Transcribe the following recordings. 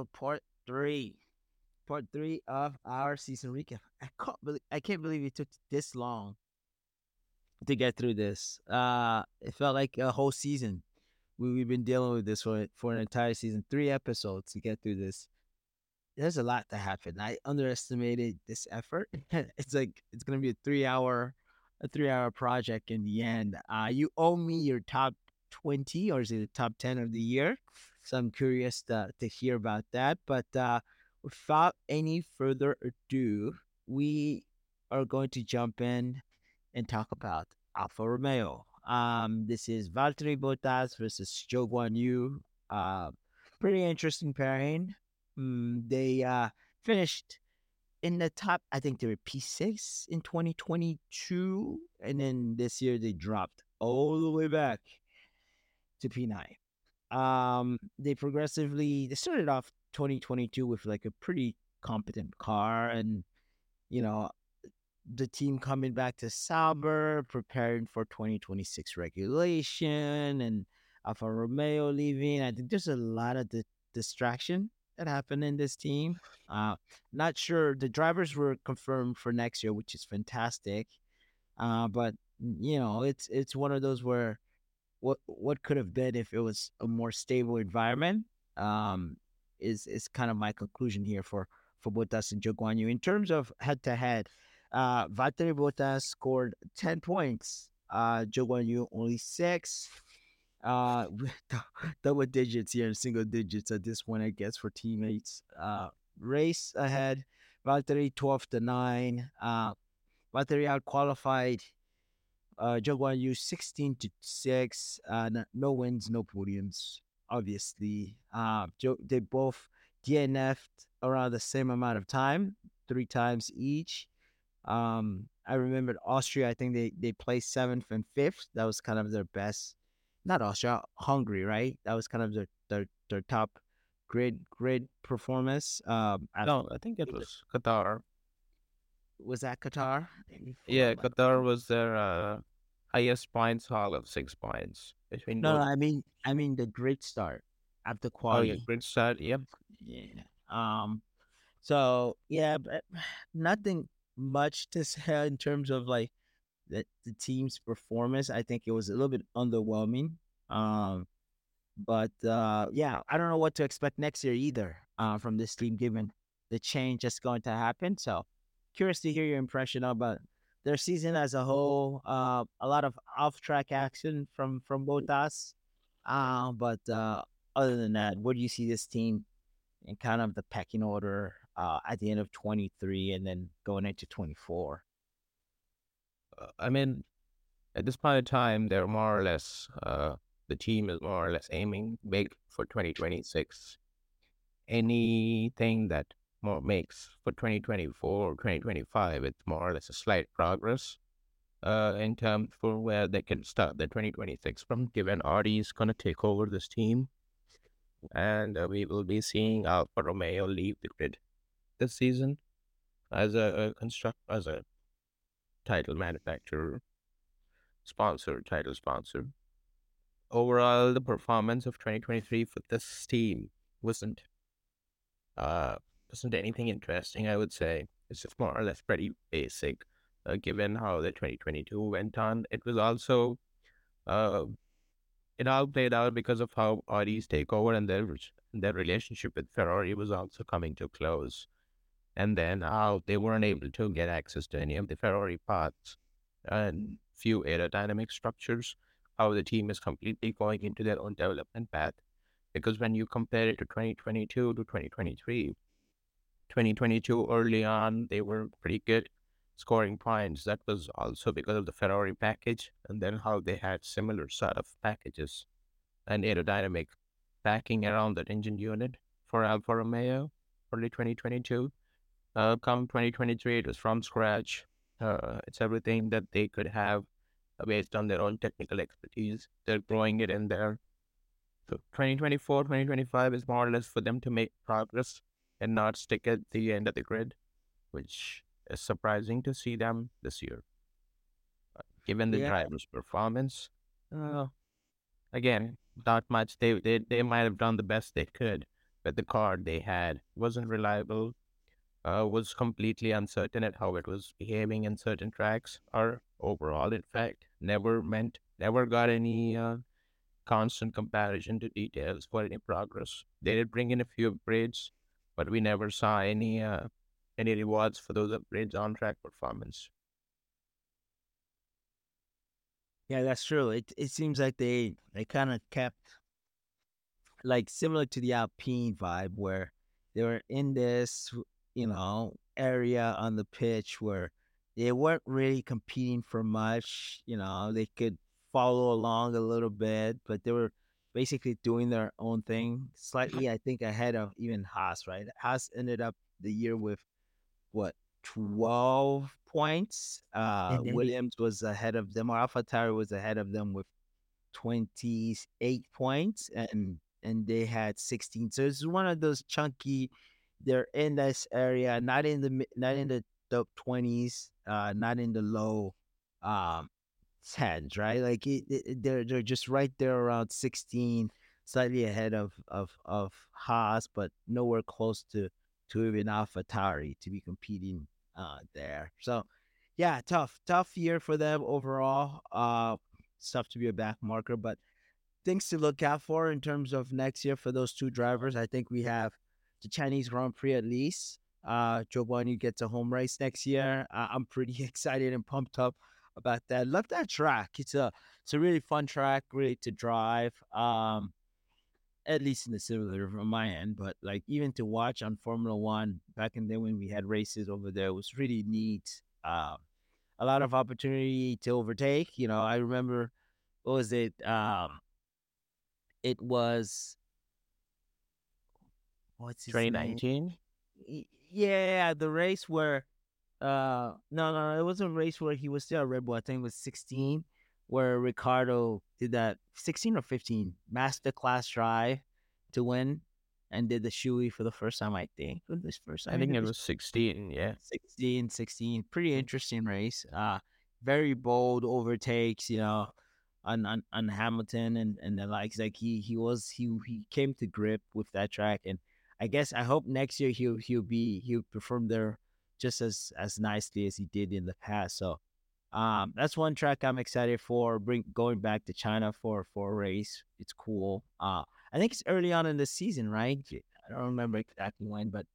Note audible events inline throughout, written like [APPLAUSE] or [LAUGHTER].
for part three. Part three of our season recap. I can't believe I can't believe it took this long to get through this. Uh it felt like a whole season. We we've been dealing with this for for an entire season, three episodes to get through this. There's a lot to happen. I underestimated this effort. [LAUGHS] it's like it's gonna be a three hour a three hour project in the end. Uh you owe me your top twenty or is it the top ten of the year? So I'm curious to, to hear about that. But uh, without any further ado, we are going to jump in and talk about Alfa Romeo. Um, this is Valtteri Bottas versus Zhou Guan Yu. Uh, pretty interesting pairing. Mm, they uh, finished in the top, I think they were P6 in 2022. And then this year they dropped all the way back to P9 um they progressively they started off 2022 with like a pretty competent car and you know the team coming back to Sauber, preparing for 2026 regulation and Alfa Romeo leaving. I think there's a lot of di- distraction that happened in this team. Uh, not sure the drivers were confirmed for next year, which is fantastic. Uh, but you know, it's it's one of those where what what could have been if it was a more stable environment um, is is kind of my conclusion here for for Bottas and Guan In terms of head to head, uh, Valtteri Bottas scored ten points. Uh, Guan only six. Uh, [LAUGHS] double digits here and single digits at this point, I guess, for teammates. Uh, race ahead, Valtteri 12 to 9. Uh, Valtteri out qualified uh, Zhou Guan 16 to 6. Uh, no wins, no podiums, obviously. Uh, they both DNF'd around the same amount of time, three times each. Um, I remember Austria, I think they, they placed seventh and fifth. That was kind of their best. Not Austria, Hungary, right? That was kind of their, their, their top grid grid performance. Um, no, I think it was Qatar. Was that Qatar? Yeah, Qatar was their uh, highest points haul of six points between. No, no, I mean, I mean the grid start after quality. Oh, yeah, grid start. Yep. Yeah. Um. So yeah, but [SIGHS] nothing much to say in terms of like the, the team's performance. I think it was a little bit underwhelming. Um. But uh, yeah, I don't know what to expect next year either uh, from this team, given the change that's going to happen. So, curious to hear your impression about their season as a whole. Uh, a lot of off track action from from Bottas. Uh, but uh, other than that, where do you see this team in kind of the pecking order uh, at the end of 23 and then going into 24? Uh, I mean, at this point in time, they're more or less, uh, the team is more or less aiming big for 2026. Anything that more makes for 2024 or 2025, it's more or less a slight progress uh, in terms for where they can start the 2026 from, given Audi is going to take over this team. And uh, we will be seeing Alfa Romeo leave the grid this season as a, a construct as a title manufacturer, sponsor, title sponsor. Overall, the performance of 2023 for this team wasn't uh, wasn't anything interesting, I would say. It's just more or less pretty basic, uh, given how the 2022 went on. It was also, uh, it all played out because of how Audi's takeover and their, their relationship with Ferrari was also coming to close. And then how they weren't able to get access to any of the Ferrari parts and few aerodynamic structures, how the team is completely going into their own development path. Because when you compare it to 2022 to 2023, 2022 early on, they were pretty good scoring points. That was also because of the Ferrari package and then how they had similar sort of packages and aerodynamic packing around that engine unit for Alfa Romeo early 2022. Uh, come 2023, it was from scratch. Uh, it's everything that they could have based on their own technical expertise. They're growing it in there. So 2024, 2025 is more or less for them to make progress and not stick at the end of the grid, which is surprising to see them this year. Given the yeah. driver's performance, uh, again, not much. They, they they might have done the best they could, but the car they had wasn't reliable, uh, was completely uncertain at how it was behaving in certain tracks, or overall, in fact, never meant, never got any uh, constant comparison to details for any progress. They did bring in a few upgrades, but we never saw any uh, any rewards for those upgrades on track performance. Yeah, that's true. It it seems like they they kind of kept like similar to the Alpine vibe where they were in this you know area on the pitch where they weren't really competing for much. You know, they could follow along a little bit, but they were basically doing their own thing, slightly I think ahead of even Haas. Right, Haas ended up the year with what 12 points. Uh, Mhm. Williams was ahead of them, or AlphaTauri was ahead of them with 28 points, and and they had 16. So it's one of those chunky. They're in this area, not in the not in the top 20s, uh, not in the low um tens, right? Like it, it, they're they're just right there around 16, slightly ahead of of of Haas, but nowhere close to to even AlphaTauri to be competing uh there. So yeah, tough, tough year for them overall. Uh tough to be a back marker, but things to look out for in terms of next year for those two drivers. I think we have the Chinese Grand Prix at least. Uh, Joe Bonnie gets a home race next year. Uh, I'm pretty [LAUGHS] excited and pumped up about that. Love that track. It's a it's a really fun track, great to drive. Um, at least in the simulator from my end, but like even to watch on Formula One back in the day when we had races over there was really neat. Um, a lot of opportunity to overtake. You know, I remember what was it? Um, it was what's his name? 2019? Yeah, the race where uh no no it wasn't a race where he was still a Red Bull. I think it was 16 where Ricciardo did that 16 or 15 master class drive to win and did the shoey for the first time, I think. Was this first time? I think it was 16, yeah. 16, 16. Pretty interesting race. Uh very bold overtakes, you know, on on, on Hamilton and, and the likes. Like he he was he he came to grip with that track and I guess I hope next year he'll he'll be he'll perform there just as as nicely as he did in the past. So um that's one track I'm excited for. Bring going back to China for for a race. It's cool. Uh I think it's early on in the season, right? I don't remember exactly when, but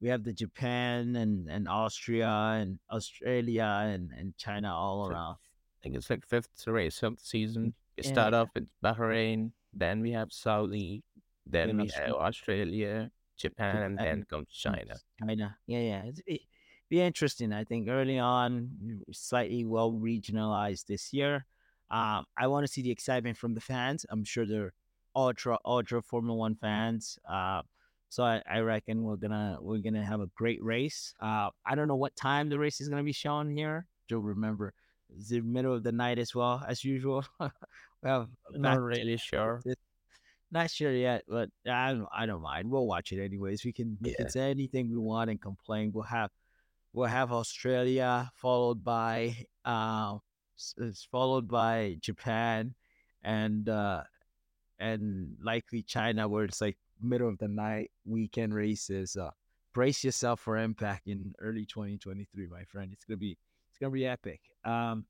we have the Japan and, and Austria and Australia and, and China all around. I think it's like fifth race of the season. We Yeah, start off with Bahrain, then we have Saudi, then we have Australia, Australia, Japan, and then comes China. China. Yeah, yeah. It's be, interesting. I think early on, slightly well regionalized this year. Um, I want to see the excitement from the fans. I'm sure they're ultra ultra Formula One fans. Uh, so I, I reckon we're gonna we're gonna have a great race. Uh, I don't know what time the race is gonna be shown here. Don't remember. It's the middle of the night as well as usual. [LAUGHS] well, Not really sure. [LAUGHS] not sure yet, but I don't, I don't mind. We'll watch it anyways. We can we Yeah. can say anything we want and complain. We'll have we'll have Australia followed by uh s- s- followed by Japan and uh and likely China where it's like middle of the night weekend races. Uh brace yourself for impact in early 2023, my friend. It's gonna be it's gonna be epic. Um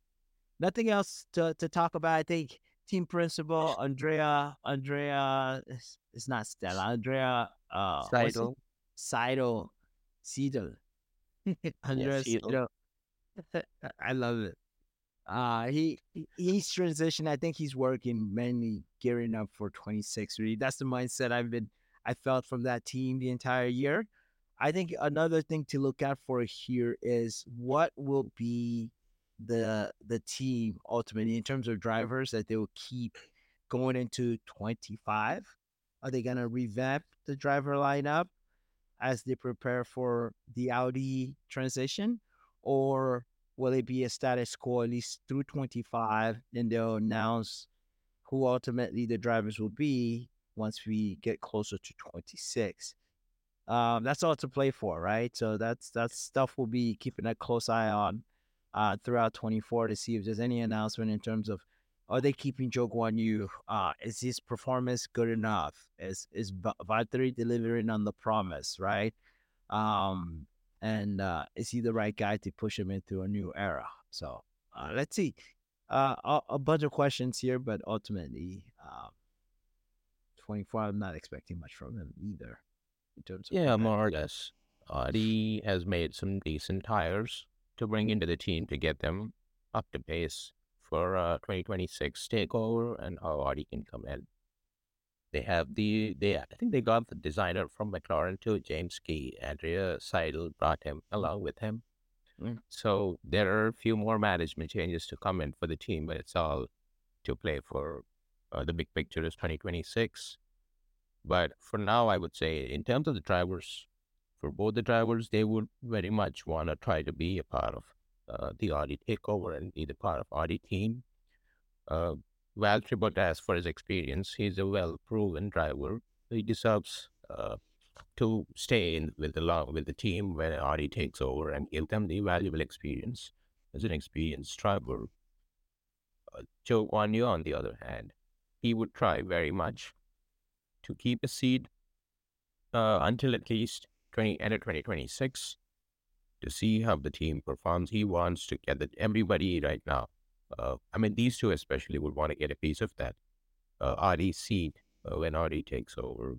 nothing else to, to talk about. I think team principal Andrea Andrea is it's not Stella Andrea uh it? Seidl, Seidl Seidl Andrea Seidl. Seidl. I love it. Uh he he- he's transitioned. I think he's working mainly gearing up for 26. Really, that's the mindset I've been I felt from that team the entire year. I think another thing to look out for here is what will be the the team ultimately in terms of drivers that they will keep going into 25. Are they gonna revamp the driver lineup as they prepare for the Audi transition, or will it be a status quo at least through 25? Then they'll announce who ultimately the drivers will be once we get closer to 26. Um, that's all to play for, right? So that's that's stuff we'll be keeping a close eye on uh, throughout 24 to see if there's any announcement in terms of are they keeping Zhou Guan Yu? Uh, is his performance good enough? Is is Valtteri delivering on the promise, right? Um, and uh, is he the right guy to push him into a new era? So uh, let's see. Uh, a, a, bunch of questions here, but ultimately, um, 24, I'm not expecting much from him either. In terms of yeah, more or less. Audi has made some decent tires to bring into the team to get them up to pace for uh, 2026 takeover and how Audi can come in. They have the they I think they got the designer from McLaren too, James Key. Andrea Seidl brought him along with him. Mm. So there are a few more management changes to come in for the team, but it's all to play for uh, the big picture is 2026. But for now, I would say in terms of the drivers, for both the drivers, they would very much want to try to be a part of uh, the Audi takeover and be the part of Audi team. Uh, Valtteri Bottas, for his experience, he's a well-proven driver. He deserves uh, to stay in with the with the team when Audi takes over and give them the valuable experience as an experienced driver. Uh, Zhou Guan Yu, on the other hand, he would try very much to keep a seat uh, until at least 20 end of 2026 to see how the team performs. He wants to get the, everybody right now. Uh, I mean, these two especially would want to get a piece of that uh, Audi seat uh, when Audi takes over.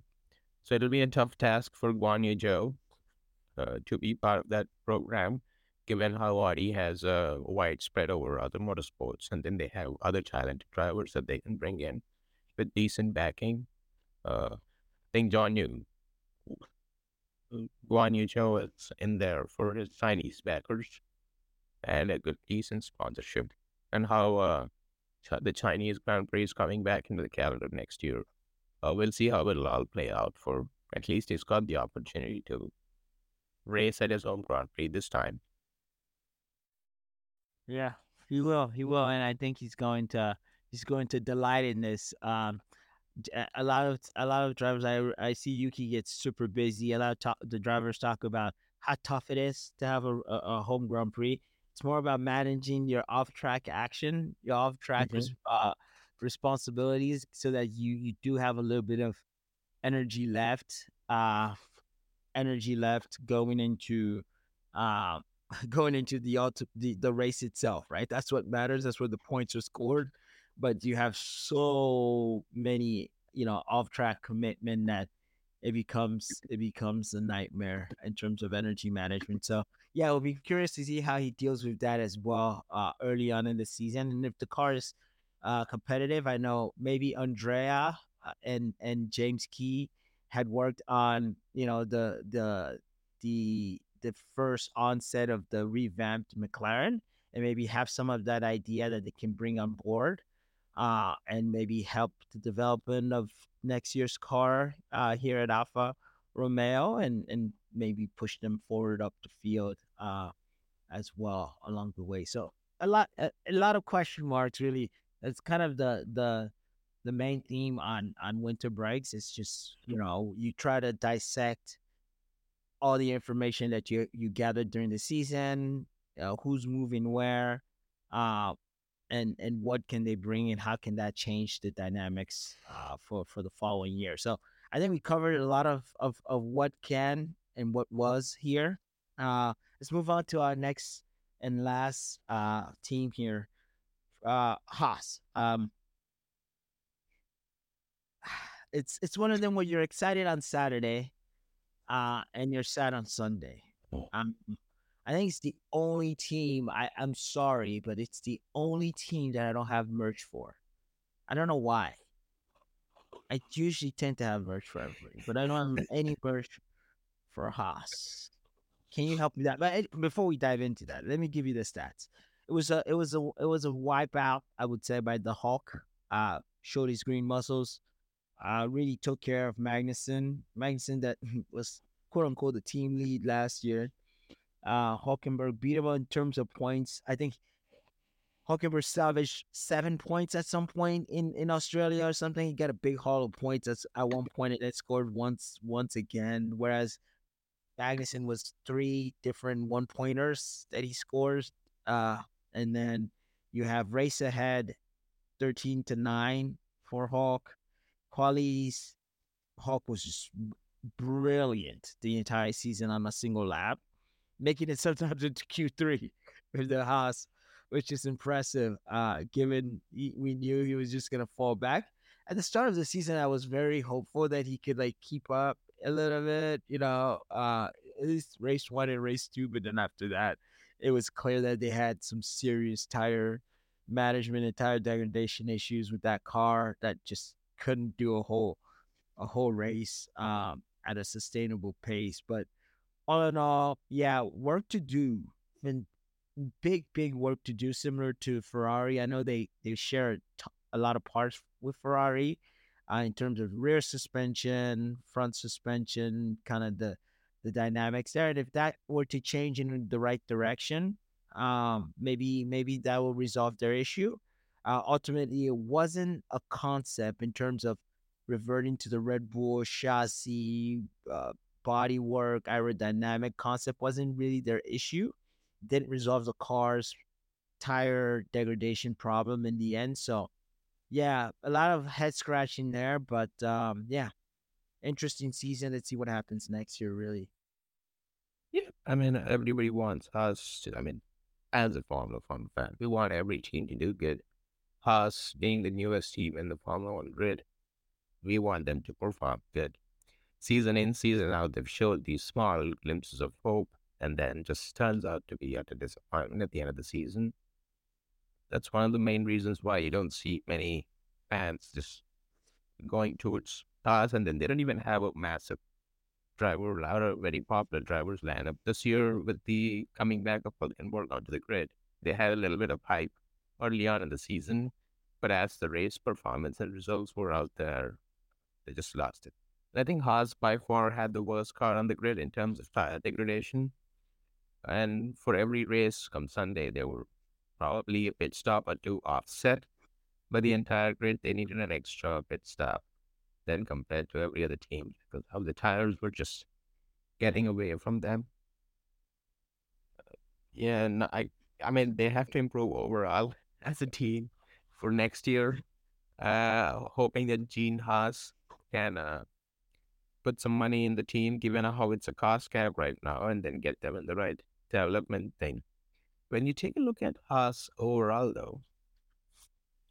So it'll be a tough task for Guan Yu Zhou uh, to be part of that program, given how Audi has a wide spread over other motorsports, and then they have other talented drivers that they can bring in with decent backing. Uh, I think Guan Yu Guan Yu Zhou is in there for his Chinese backers and a good, decent sponsorship. And how uh, the Chinese Grand Prix is coming back into the calendar next year. Uh, we'll see how it'll all play out for at least he's got the opportunity to race at his own Grand Prix this time. Yeah, he will. He will, and I think he's going to he's going to delight in this. Um, a lot of a lot of drivers I I see Yuki gets super busy. A lot of the drivers talk about how tough it is to have a, a, a home Grand Prix. It's more about managing your off track action, your off track mm-hmm. res, uh, responsibilities, so that you you do have a little bit of energy left, uh, energy left going into uh, [LAUGHS] going into the, the the race itself. Right, that's what matters. That's where the points are scored but you have so many, you know, off track commitment that it becomes it becomes a nightmare in terms of energy management. So yeah, we'll be curious to see how he deals with that as well uh, early on in the season, and if the car is uh, competitive. I know maybe Andrea uh, and and James Key had worked on you know the the the the first onset of the revamped McLaren and maybe have some of that idea that they can bring on board uh, and maybe help the development of next year's car uh, here at Alfa Romeo and, and maybe push them forward up the field uh, as well along the way. So a lot a, a lot of question marks really. That's kind of the the the main theme on on winter breaks. It's just you know you try to dissect all the information that you you gathered during the season, uh, who's moving where, uh, and and what can they bring and how can that change the dynamics uh, for for the following year. So i think we covered a lot of of, of what can and what was here. Uh, let's move on to our next and last uh, team here. Uh haas um [SIGHS] it's it's one of them where you're excited on saturday uh and you're sad on sunday. Oh. um I think it's the only team. I, I'm sorry, but it's the only team that I don't have merch for. I don't know why. I usually tend to have merch for everybody, but I don't have [LAUGHS] any merch for Haas. Can you help me that? But before we dive into that, let me give you the stats. It was a it was a it was a wipeout, I would say, by the Hulk. Uh, showed his green muscles. Uh, really took care of Magnussen. Magnussen that [LAUGHS] was quote unquote the team lead last year. Uh, Hulkenberg beat him in terms of points. I think Hulkenberg salvaged seven points at some point in, in Australia or something. He got a big haul of points. That's at one point it scored once once again. Whereas Magnussen was three different one pointers that he scores. Uh, and then you have race ahead 13 to 9 for Hulk. Quality's Hulk was just brilliant the entire season on a single lap, making it sometimes into Q3 with the Haas, which is impressive, uh, given he, we knew he was just going to fall back. At the start of the season, I was very hopeful that he could like keep up a little bit, you know, uh, at least race one and race two. But then after that, it was clear that they had some serious tire management and tire degradation issues with that car that just couldn't do a whole a whole race um, at a sustainable pace. But all in all, yeah, work to do and big big work to do, similar to Ferrari. I know they they share a lot of parts with Ferrari uh, in terms of rear suspension, front suspension, kind of the the dynamics there. And if that were to change in the right direction, um, maybe maybe that will resolve their issue. Uh, ultimately, it wasn't a concept in terms of reverting to the Red Bull chassis, uh, body work, aerodynamic concept wasn't really their issue. Didn't resolve the car's tire degradation problem in the end. So, yeah, a lot of head scratching there, but um, yeah, interesting season. Let's see what happens next year. Really. Yeah, I mean, everybody wants us to. I mean, as a Formula One fan, we want every team to do good. Us being the newest team in the Formula One grid, we want them to perform good. Season in, season out, they've showed these small glimpses of hope, and then just turns out to be utter disappointment at the end of the season. That's one of the main reasons why you don't see many fans just going towards Haas, and then they don't even have a massive driver, a lot of very popular drivers lineup. This year, with the coming back of Hulkenberg onto the grid, they had a little bit of hype early on in the season, but as the race performance and results were out there, they just lost it. And I think Haas by far had the worst car on the grid in terms of tire degradation. And for every race come Sunday, there were probably a pit stop or two offset. But the entire grid, they needed an extra pit stop than compared to every other team because how the tires were just getting away from them. Yeah, and I, I mean, they have to improve overall [LAUGHS] as a team for next year. Uh, hoping that Gene Haas can uh, put some money in the team, given how it's a cost cap right now, and then get them in the right development thing. When you take a look at Haas overall, though,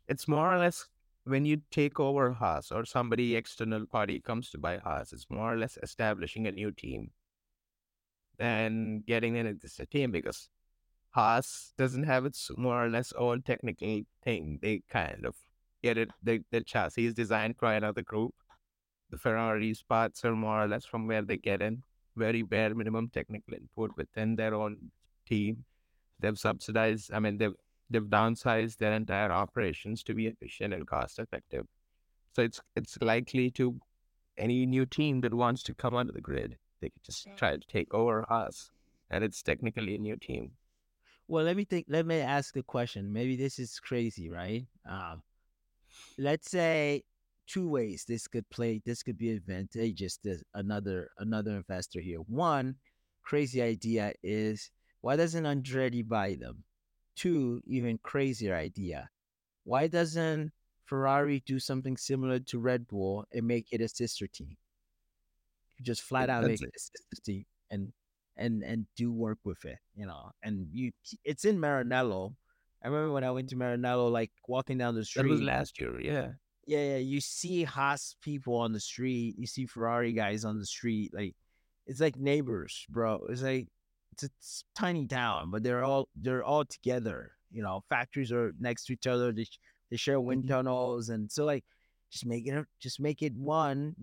it's more or less when you take over Haas or somebody external party comes to buy Haas, it's more or less establishing a new team than getting in this team because Haas doesn't have its more or less own technical thing. They kind of get it. The, the chassis is designed by another group. The Ferraris parts are more or less from where they get in. Very bare minimum technical input within their own team. They've subsidized. I mean, they've they've downsized their entire operations to be efficient and cost effective. So it's it's likely to any new team that wants to come onto the grid, they could just try to take over us, and it's technically a new team. Well, let me think. Let me ask a question. Maybe this is crazy, right? Um, let's say two ways this could play. This could be advantageous to another another investor here. One crazy idea is why doesn't Andretti buy them? Two, even crazier idea. Why doesn't Ferrari do something similar to Red Bull and make it a sister team? Just flat out make it a sister team and and and do work with it, you know. And you, it's in Maranello. I remember when I went to Maranello, like walking down the street. That was last year, yeah. Yeah, yeah. You see Haas people on the street. You see Ferrari guys on the street. Like, it's like neighbors, bro. It's like it's a tiny town, but they're all they're all together. You know, factories are next to each other. They they share wind mm-hmm. tunnels, and so like just make it just make it one.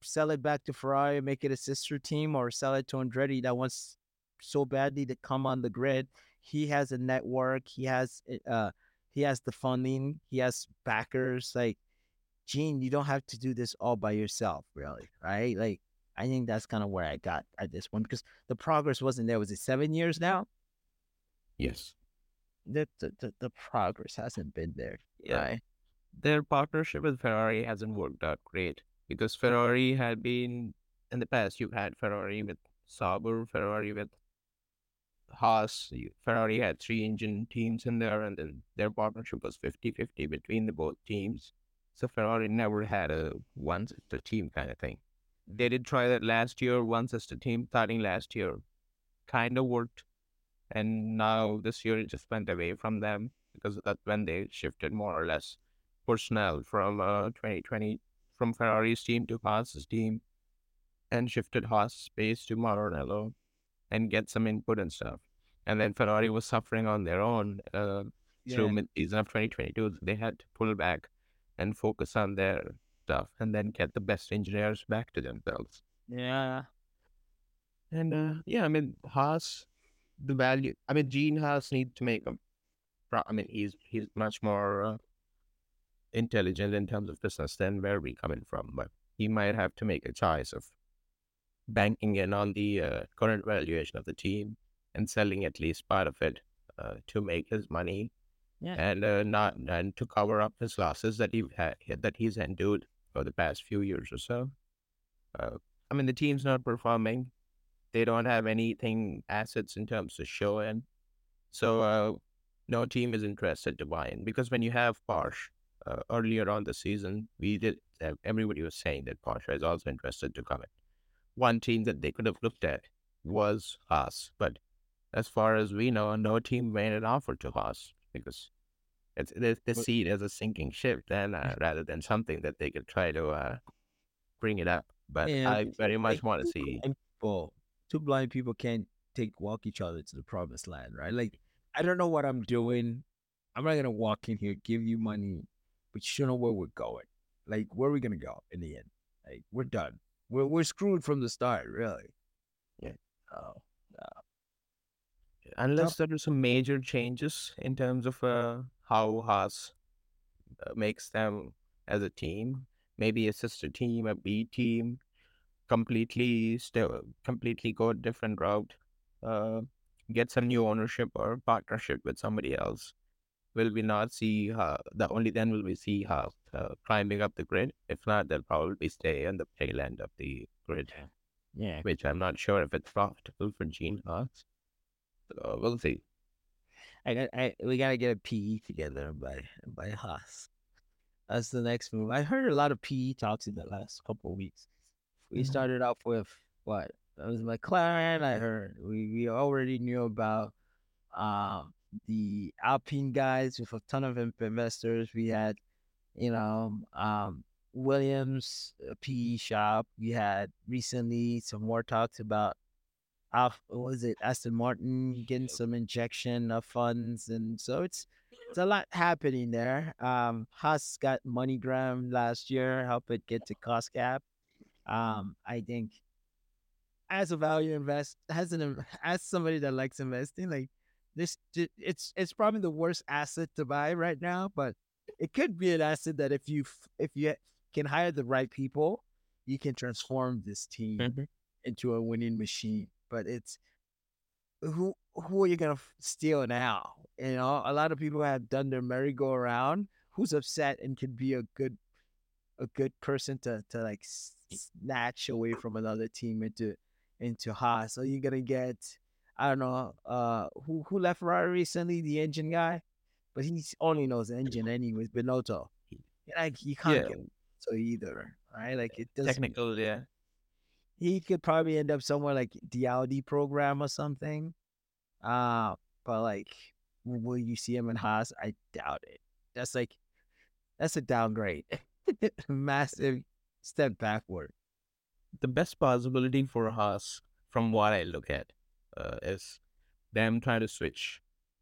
Sell it back to Ferrari, make it a sister team, or sell it to Andretti that wants so badly to come on the grid. He has a network. He has eh, uh he has the funding. He has backers. Like, Gene, you don't have to do this all by yourself, really, right? Like I think that's kind of where I got at this one because the progress wasn't there. Was it seven years now? Yes. The the, the, the progress hasn't been there. Yeah. Right? Their partnership with Ferrari hasn't worked out great because Ferrari had been in the past. You've had Ferrari with Sauber, Ferrari with Haas, Ferrari had three engine teams in there, and then their partnership was 50 50 between the both teams. So Ferrari never had a one sister team kind of thing. They did try that last year, one sister team starting last year. Kind of worked. And now this year it just went away from them because that's when they shifted more or less personnel from uh, 2020 from Ferrari's team to Haas's team and shifted Haas space to Maranello and get some input and stuff. And then Ferrari was suffering on their own uh, through Yeah. mid season of 2022. They had to pull back and focus on their stuff and then get the best engineers back to themselves. Yeah. And uh, yeah, I mean, Haas, the value, I mean, Gene Haas needs to make a, pro- I mean, he's he's much more uh, intelligent in terms of business than where we coming from, but he might have to make a choice of banking in on the uh, current valuation of the team and selling at least part of it uh, to make his money Yeah. and uh, not and to cover up his losses that he had that he's endured for the past few years or so. Uh, I mean, the team's not performing. They don't have anything assets in terms of show in, so uh, no team is interested to buy in because when you have Porsche uh, earlier on the season, we did uh, everybody was saying that Porsche is also interested to come in. One team that they could have looked at was Haas, but as far as we know, no team made an offer to Haas because it's they, they see it as a sinking ship then uh, [LAUGHS] rather than something that they could try to uh, bring it up. But Yeah, I very much like, want to see. people, two blind people can't take walk each other to the promised land, right? Like, I don't know what I'm doing. I'm not gonna walk in here, give you money, but you should know where we're going. Like, where are we gonna go in the end? Like, we're done. We're we're screwed from the start, really. Yeah. Oh, Unless there are some major changes in terms of uh, how Haas uh, makes them as a team, maybe a sister team, a B team, completely still completely go a different route, uh, get some new ownership or partnership with somebody else. Will we not see how the only then will we see how uh, climbing up the grid? If not, they'll probably stay on the tail end of the grid, yeah. which I'm not sure if it's profitable for Gene Haas. So we'll see. I got. I we gotta get a PE together by by Haas. That's the next move. I heard a lot of PE talks in the last couple of weeks. We Mhm. started off with what? That was McLaren. I heard we we already knew about um the Alpine guys with a ton of investors. We had, you know, um Williams a PE shop. We had recently some more talks about What was it Aston Martin getting some injection of funds, and so it's it's a lot happening there. Um, Haas got MoneyGram last year, help it get to cost cap. Um, I think as a value invest, as an [LAUGHS] as somebody that likes investing, like this, it's it's probably the worst asset to buy right now, but it could be an asset that if you if you can hire the right people, you can transform this team into a winning machine. But it's who who are you gonna f- steal now? You know, a lot of people have done their merry-go-round. Who's upset and could be a good a good person to to like snatch away from another team into into Haas? So you're gonna get I don't know uh who who left Ferrari recently, the engine guy, but he only knows engine anyways. Binotto, like you can't Yeah. get so either, right? Like it doesn't Technical, yeah. He could probably end up somewhere like the Audi program or something. Uh, but like, will you see him in Haas? I doubt it. That's like, that's a downgrade, [LAUGHS] massive step backward. the best possibility for Haas, from what I look at, uh, is them trying to switch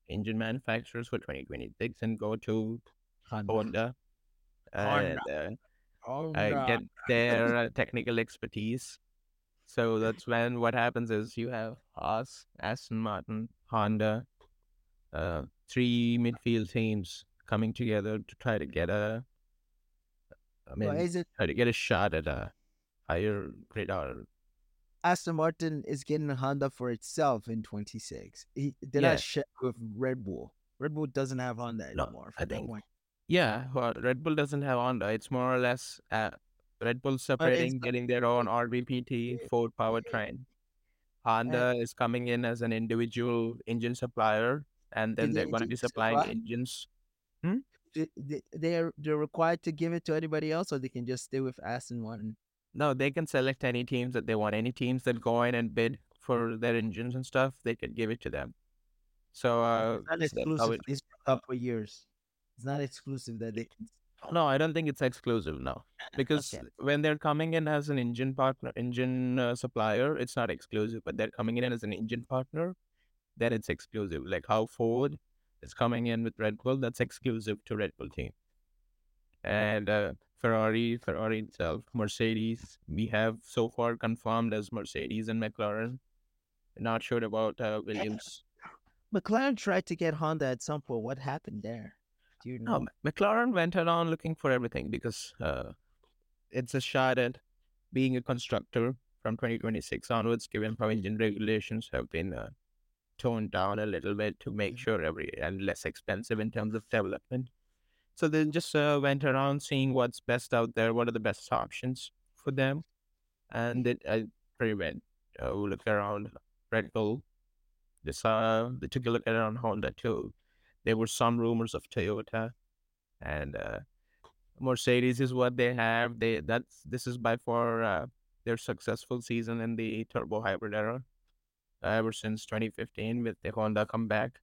engine manufacturers for 2026 and go to Honda and uh, Oh, uh, get their uh, technical expertise. So that's when what happens is you have Haas, Aston Martin, Honda, uh, three midfield teams coming together to try to get a, I mean, Well, is it try to get a shot at a higher grade or Aston Martin is getting a Honda for itself in 26? He, they're Yeah. with Red Bull. Red Bull doesn't have Honda No, anymore. I that think point. Yeah, well, Red Bull doesn't have Honda. It's more or less uh, Red Bull separating, getting their own RBPT Ford powertrain. Honda is coming in as an individual engine supplier, and then they're going to be supplying supply? engines. Th- th- They're they're required to give it to anybody else, or they can just stay with Aston Martin. No, they can select any teams that they want. Any teams that go in and bid for their engines and stuff, they can give it to them. So, uh, It's not exclusive. it- It's for a couple years. It's not exclusive that they can. No, I don't think it's exclusive now [LAUGHS] because Okay. when they're coming in as an engine partner, engine uh, supplier, it's not exclusive. But they're coming in as an engine partner, then it's exclusive. Like how Ford is coming in with Red Bull, that's exclusive to Red Bull team. And uh, Ferrari, Ferrari itself, Mercedes, we have so far confirmed as Mercedes and McLaren. Not sure about uh, [LAUGHS] Williams. McLaren tried to get Honda at some point. What happened there? You know? No, McLaren went around looking for everything because uh, it's a shot at being a constructor from 2026 onwards, given how engine regulations have been uh, toned down a little bit to make sure every and less expensive in terms of development. So they just uh, went around seeing what's best out there, what are the best options for them, and it I pretty went uh, look around Red Bull. This uh, they took a look around Honda too. There were some rumors of Toyota, and uh, Mercedes is what they have. They that's this is by far uh, their successful season in the turbo hybrid era, ever since 2015 with the Honda comeback,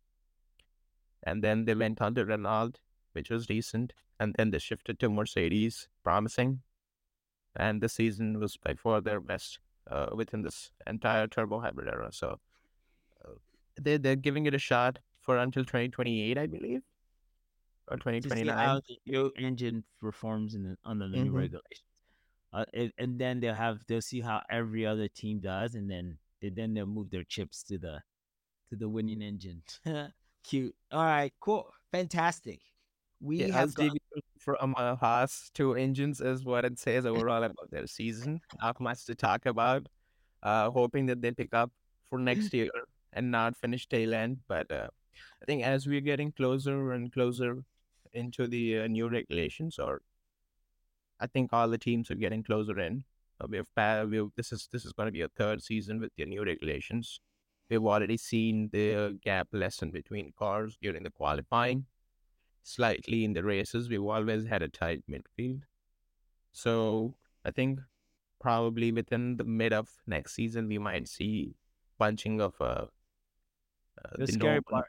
and then they went on to Renault, which was decent, and then they shifted to Mercedes, promising, and the season was by far their best uh, within this entire turbo hybrid era. So uh, they they're giving it a shot for until 2028, I believe, or 2029. how the engine performs in the, under the new Mhm. regulations. Uh, and, and then they'll have they'll see how every other team does, and then they, then they'll move their chips to the to the winning engine. [LAUGHS] Cute. All right. Cool. Fantastic. We Yeah, have DB from uh, Haas to engines is what it says overall about their season. Not much to talk about. Uh, hoping that they pick up for next [LAUGHS] year and not finish tail end. But uh, I think as we're getting closer and closer into the uh, new regulations, or I think all the teams are getting closer in. Uh, we've, we've this is this is going to be a third season with the new regulations. We've already seen the gap lessen between cars during the qualifying slightly in the races. We've always had a tight midfield. So I think probably within the mid of next season, we might see bunching of uh, uh The the scary part-.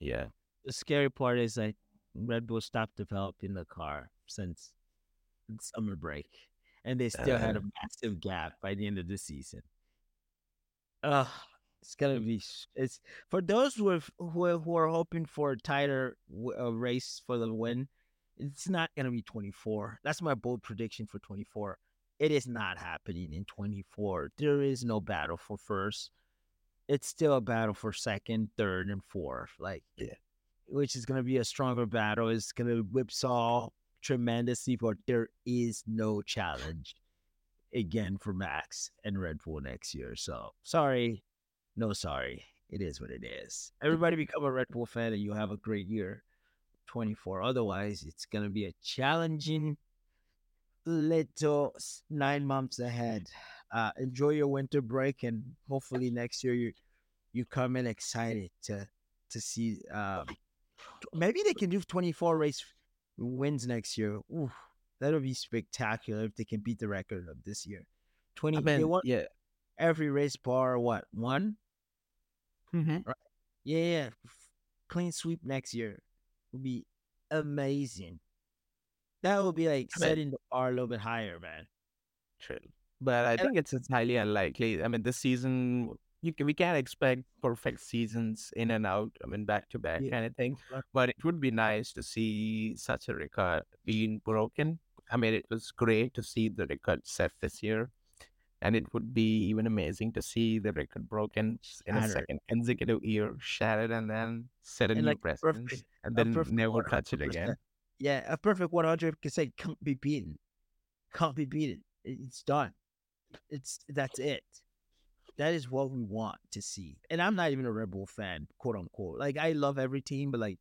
Yeah. the scary part is like Red Bull stopped developing the car since summer break, and they still had a Uh. massive gap by the end of the season. Ugh, it's gonna be it's for those who are who are, who are hoping for a tighter uh, race for the win. It's not gonna be twenty four. That's my bold prediction for twenty four. It is not happening in twenty four. There is no battle for first. It's still a battle for second, third, and fourth. Like Yeah. which is going to be a stronger battle. It's going to whipsaw tremendously, but there is no challenge again for Max and Red Bull next year. So sorry, no sorry. It is what it is. Everybody become a Red Bull fan, and you have a great year, twenty four. Otherwise, it's going to be a challenging little nine months ahead. Uh, enjoy your winter break, and hopefully next year you you come in excited to to see. Um, maybe they can do twenty four race wins next year. Ooh, that'll be spectacular if they can beat the record of this year. Twenty. I they mean, won yeah. every race bar. What one? Mm-hmm. Yeah, yeah. Clean sweep next year would be amazing. That would be like I mean- setting the bar a little bit higher, man. True. But I think it's, it's highly unlikely. I mean, this season, you can, we can't expect perfect seasons in and out. I mean, back to back kind of thing. But it would be nice to see such a record being broken. I mean, it was great to see the record set this year. And it would be even amazing to see the record broken in a second consecutive year, shattered, and then set a And new like precedent, perfect- and then never touch it again. Yeah, a perfect one hundred percent can't be beaten. Can't be beaten. It's done. It's that's it. That is what we want to see. And I'm not even a Red Bull fan, quote unquote. Like I love every team, but like,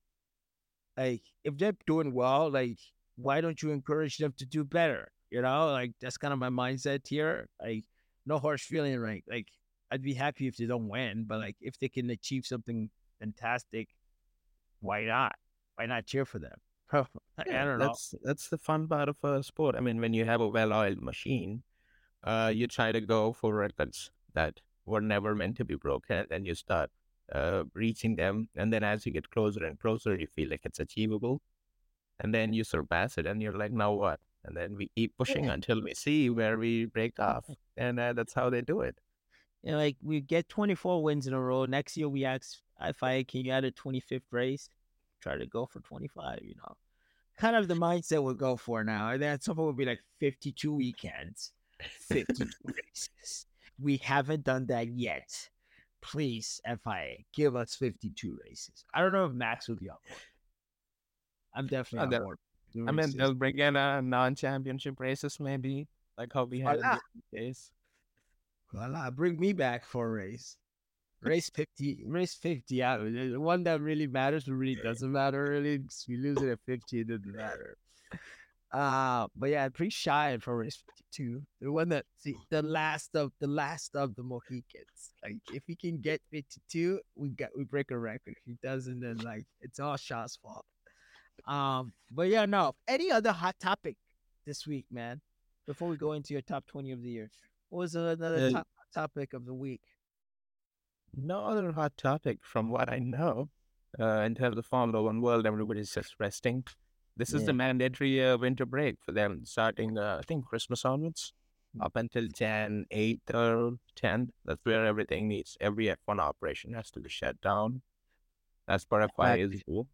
like if they're doing well, like why don't you encourage them to do better? You know, like that's kind of my mindset here. Like no harsh feeling, right? Like I'd be happy if they don't win, but like if they can achieve something fantastic, why not? Why not cheer for them? [LAUGHS] I don't know. that's that's the fun part of a sport. I mean, when you have a well-oiled machine, uh, you try to go for records that were never meant to be broken, and you start uh, reaching them. And then as you get closer and closer, you feel like it's achievable, and then you surpass it, and you're like, now what? And then we keep pushing Yeah. until we see where we break off, and uh, that's how they do it. You know, like we get 24 wins in a row. Next year we ask FIA, can you add a 25th race? Try to go for 25, you know. Kind of the mindset we'll go for now. And then at some point we'll be like 52 weekends, 52 races. We haven't done that yet. Please, FIA, give us 52 races. I don't know if Max will be on board. I'm definitely on that- board. I mean, they'll bring in uh, non-championship races, maybe like how we had in Voila. the days. Voila, bring me back for a race. Race 50, race 50 out. The one that really matters, really doesn't matter. Really, we lose it at 50, it doesn't matter. Uh, but yeah, I'm pretty shy for race 52. The one that, see, the last of the last of the Mohicans. Like, if he can get 52, we get we break a record. If he doesn't, then like it's all Sha's fault. Um, but yeah, no. Any other hot topic this week, man? Before we go into your top 20 of the year, what was another Uh, top topic of the week? No other hot topic from what I know. Uh, in terms of Formula One world, everybody's just resting. This is Yeah. the mandatory uh, winter break for them, starting uh, I think Christmas onwards, Mm. up until 10, 8 or 10. That's where everything needs. Every F1 operation has to be shut down. That's part of why is rule.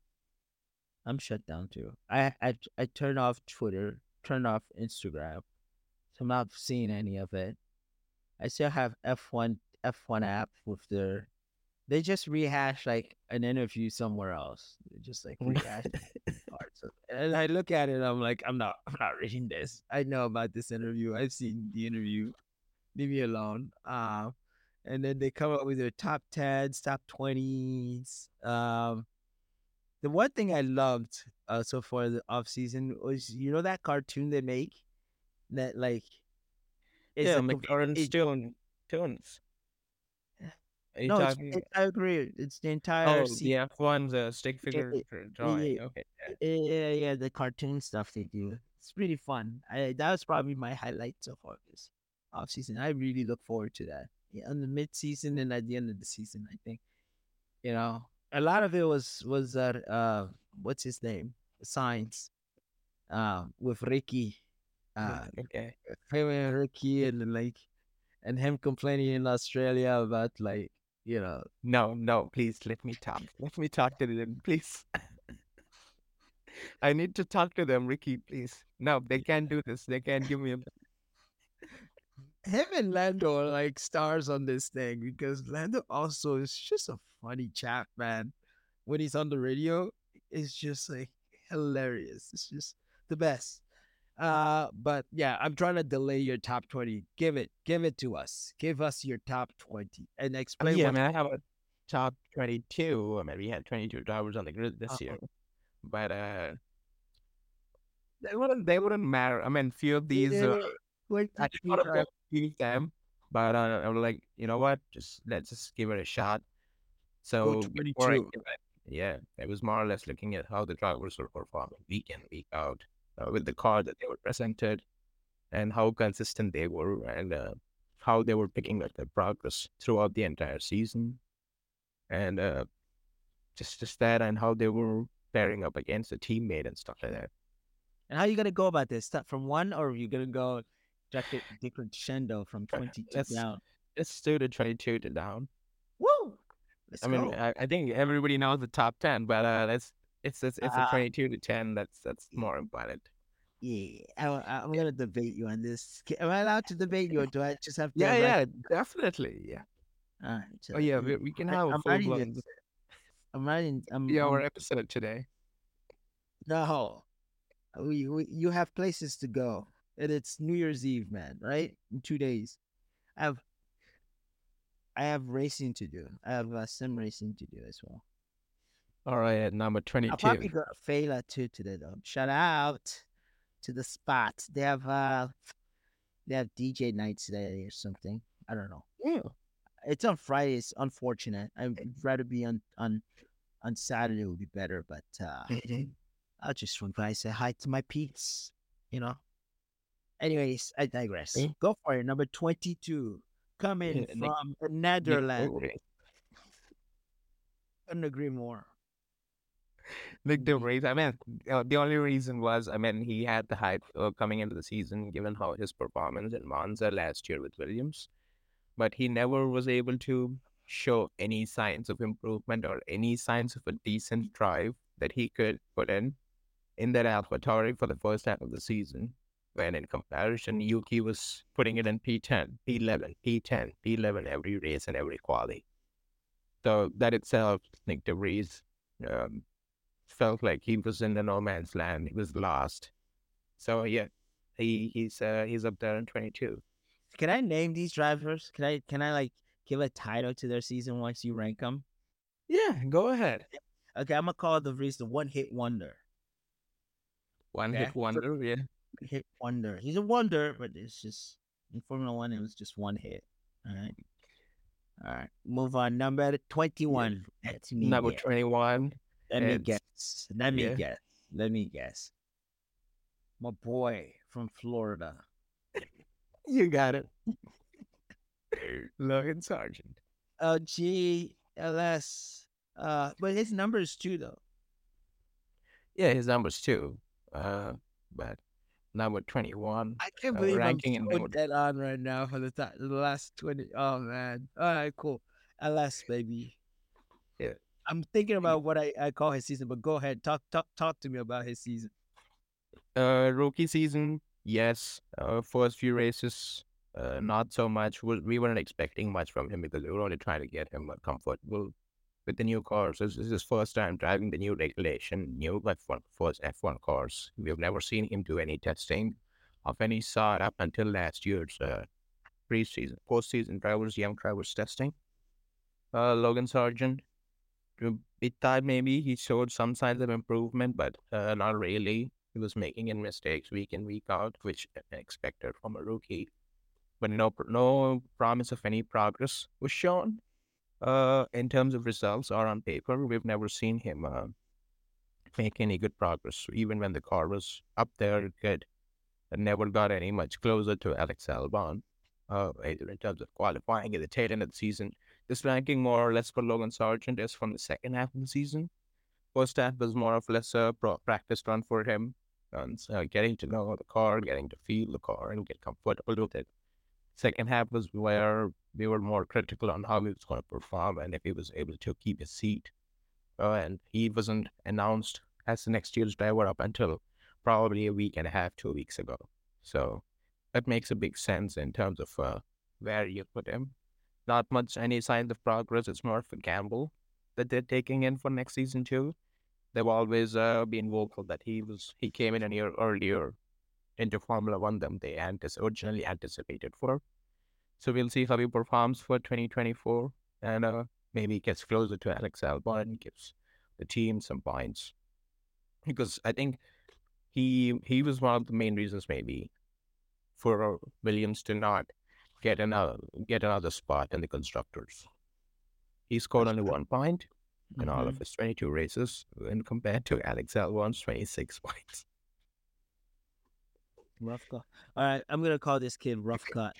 I'm shut down too. I I I turned off Twitter, turned off Instagram, so I'm not seeing any of it. I still have F1 F1 app with their. They just rehash like an interview somewhere else. They just like [LAUGHS] rehash parts of And I look at it, I'm like, I'm not, I'm not reading this. I know about this interview. I've seen the interview. Leave me alone. Um, and then they come up with their top tens, top twenties. Um, the one thing I loved uh, so far the off season was you know that cartoon they make that like yeah, like a- McLaren it- Stone Tunes. No, it's, talking? it, I agree. It's the entire oh, se- the F1's uh, stick figure it- drawing. yeah. Okay. yeah. yeah, yeah, yeah, the cartoon stuff they do. It's pretty fun. I, that was probably my highlight so far this off season. I really look forward to that. Yeah, on the mid season and at the end of the season, I think. You know, a lot of it was was that uh what's his name? Sainz. Uh with Ricky. Uh okay. him and Ricky and like and him complaining in Australia about like, you know, No, no, please let me talk. [LAUGHS] Let me talk to them, please. I need to talk to them, Ricky, please. No, they can't do this. They can't give me a. [LAUGHS] him and Lando are like stars on this thing because Lando also is just a funny chap, man. When he's on the radio, it's just like hilarious. It's just the best. Uh, but yeah, I'm trying to delay your top twenty. Give it, give it to us. Give us your top twenty and explain yeah, I mean, I have a top 22. I mean, we had 22 drivers on the grid this Uh-oh. year. But uh, they wouldn't, they wouldn't matter. I mean, few of these, uh, I thought of a few them, but uh, I'm like, you know what? Just let's just give it a shot. So before I 22. give it- yeah, it was more or less looking at how the drivers were performing week in week out uh, with the car that they were presented, and how consistent they were, and uh, how they were picking up their progress throughout the entire season, and uh, just just that, and how they were pairing up against a teammate and stuff like that. And how you gonna go about this? Start from one, or are you gonna go decrescendo from [LAUGHS] twenty two to down? Let's do the twenty-two to down. Woo! Let's I mean. I, I think everybody knows the top ten, but uh, let's it's it's, it's a Uh, twenty-two to ten. That's that's more important. yeah, I, I'm gonna debate you on this. Am I allowed to debate you, or [LAUGHS] do I just have to? Yeah, yeah, like- definitely. Yeah. All right, so Oh yeah, we, we can have a I'm full writing blown. I'm writing. I'm, yeah, our episode today. no. We, we you have places to go, and it's New Year's Eve, man. Right in two days. I have. I have racing to do. I have uh, sim racing to do as well. All right, at number I'll probably twenty-two. go Fela too today though. Shout out to the spot. They have uh they have DJ nights today or something. I don't know. Yeah. it's on Friday. It's unfortunate. I'd rather be on on on Saturday would be better, but uh I'll just swing by say hi to my peeps. You know. Anyways, I digress. Mm. Go for it. Number twenty-two, coming [LAUGHS] Yeah, from the Netherlands. Couldn't agree more. Nyck de Vries, I mean, uh, the only reason was, I mean, he had the hype uh, coming into the season, given how his performance in Monza last year with Williams, but he never was able to show any signs of improvement or any signs of a decent drive that he could put in in that AlphaTauri for the first half of the season. When in comparison, Yuki was putting it in P10, P11, P10, P11 every race and every quali. So that itself, Nyck de Vries, um, felt like he was in the no man's land. He was lost. So yeah, he he's uh, he's up there in 22. Can I name these drivers? Can I can I like give a title to their season once you rank them? Yeah, go ahead. Okay, I'm gonna call the Vries the one hit wonder. One okay? hit wonder, yeah. Hit wonder. He's a wonder, but it's just in Formula One, it was just one hit. All right. All right. Move on. Number 21. Yeah. That's me. Number 21. Let me guess. Let me yeah. guess. Let me guess. My boy from Florida. You got it. [LAUGHS] Logan Sargeant. Uh, G L S. Uh, but his numbers too, though. Yeah, his numbers too. Uh, but number twenty one. I can't Uh, believe I'm putting that on right now for the ti- the last twenty. Oh man! All right, cool. LS baby. I'm thinking about what I, I call his season, but go ahead, talk talk talk to me about his season. Uh, rookie season, yes. Uh, first few races, uh, not so much. We, we weren't expecting much from him because we were only trying to get him comfortable with the new cars. This is his first time driving the new regulation, new F1, first F1 cars. We've never seen him do any testing of any sort up until last year's uh, preseason, postseason drivers, young drivers testing. Uh, Logan Sargeant, bit time maybe he showed some signs of improvement, but uh, not really. He was making in mistakes week in week out, which expected from a rookie. But no, no promise of any progress was shown. Uh, in terms of results or on paper, we've never seen him uh, make any good progress. Even when the car was up there, good, and never got any much closer to Alex Albon. Uh, either in terms of qualifying at the tail end of the season, this ranking more or less for Logan Sargeant is from the second half of the season. First half was more or less a pro- practice run for him, and so getting to know the car, getting to feel the car, and get comfortable with it. Second half was where we were more critical on how he was going to perform and if he was able to keep his seat. Uh, and he wasn't announced as the next year's driver up until probably a week and a half, two weeks ago. So that makes a big sense in terms of uh, where you put him. Not much any signs of progress. It's more of a gamble that they're taking in for next season too. They've always uh, been vocal that he was he came in a year earlier into Formula One than they antis- originally anticipated for. So we'll see how he performs for 2024, and uh, maybe gets closer to Alex Albon and gives the team some points. Because I think he he was one of the main reasons maybe for Williams to not get another get another spot in the constructors. He scored only one point in all Mm-hmm. of his 22 races, when compared to Alex Albon's 26 [LAUGHS] points. Rough cut. All right, I'm gonna call this kid rough cut.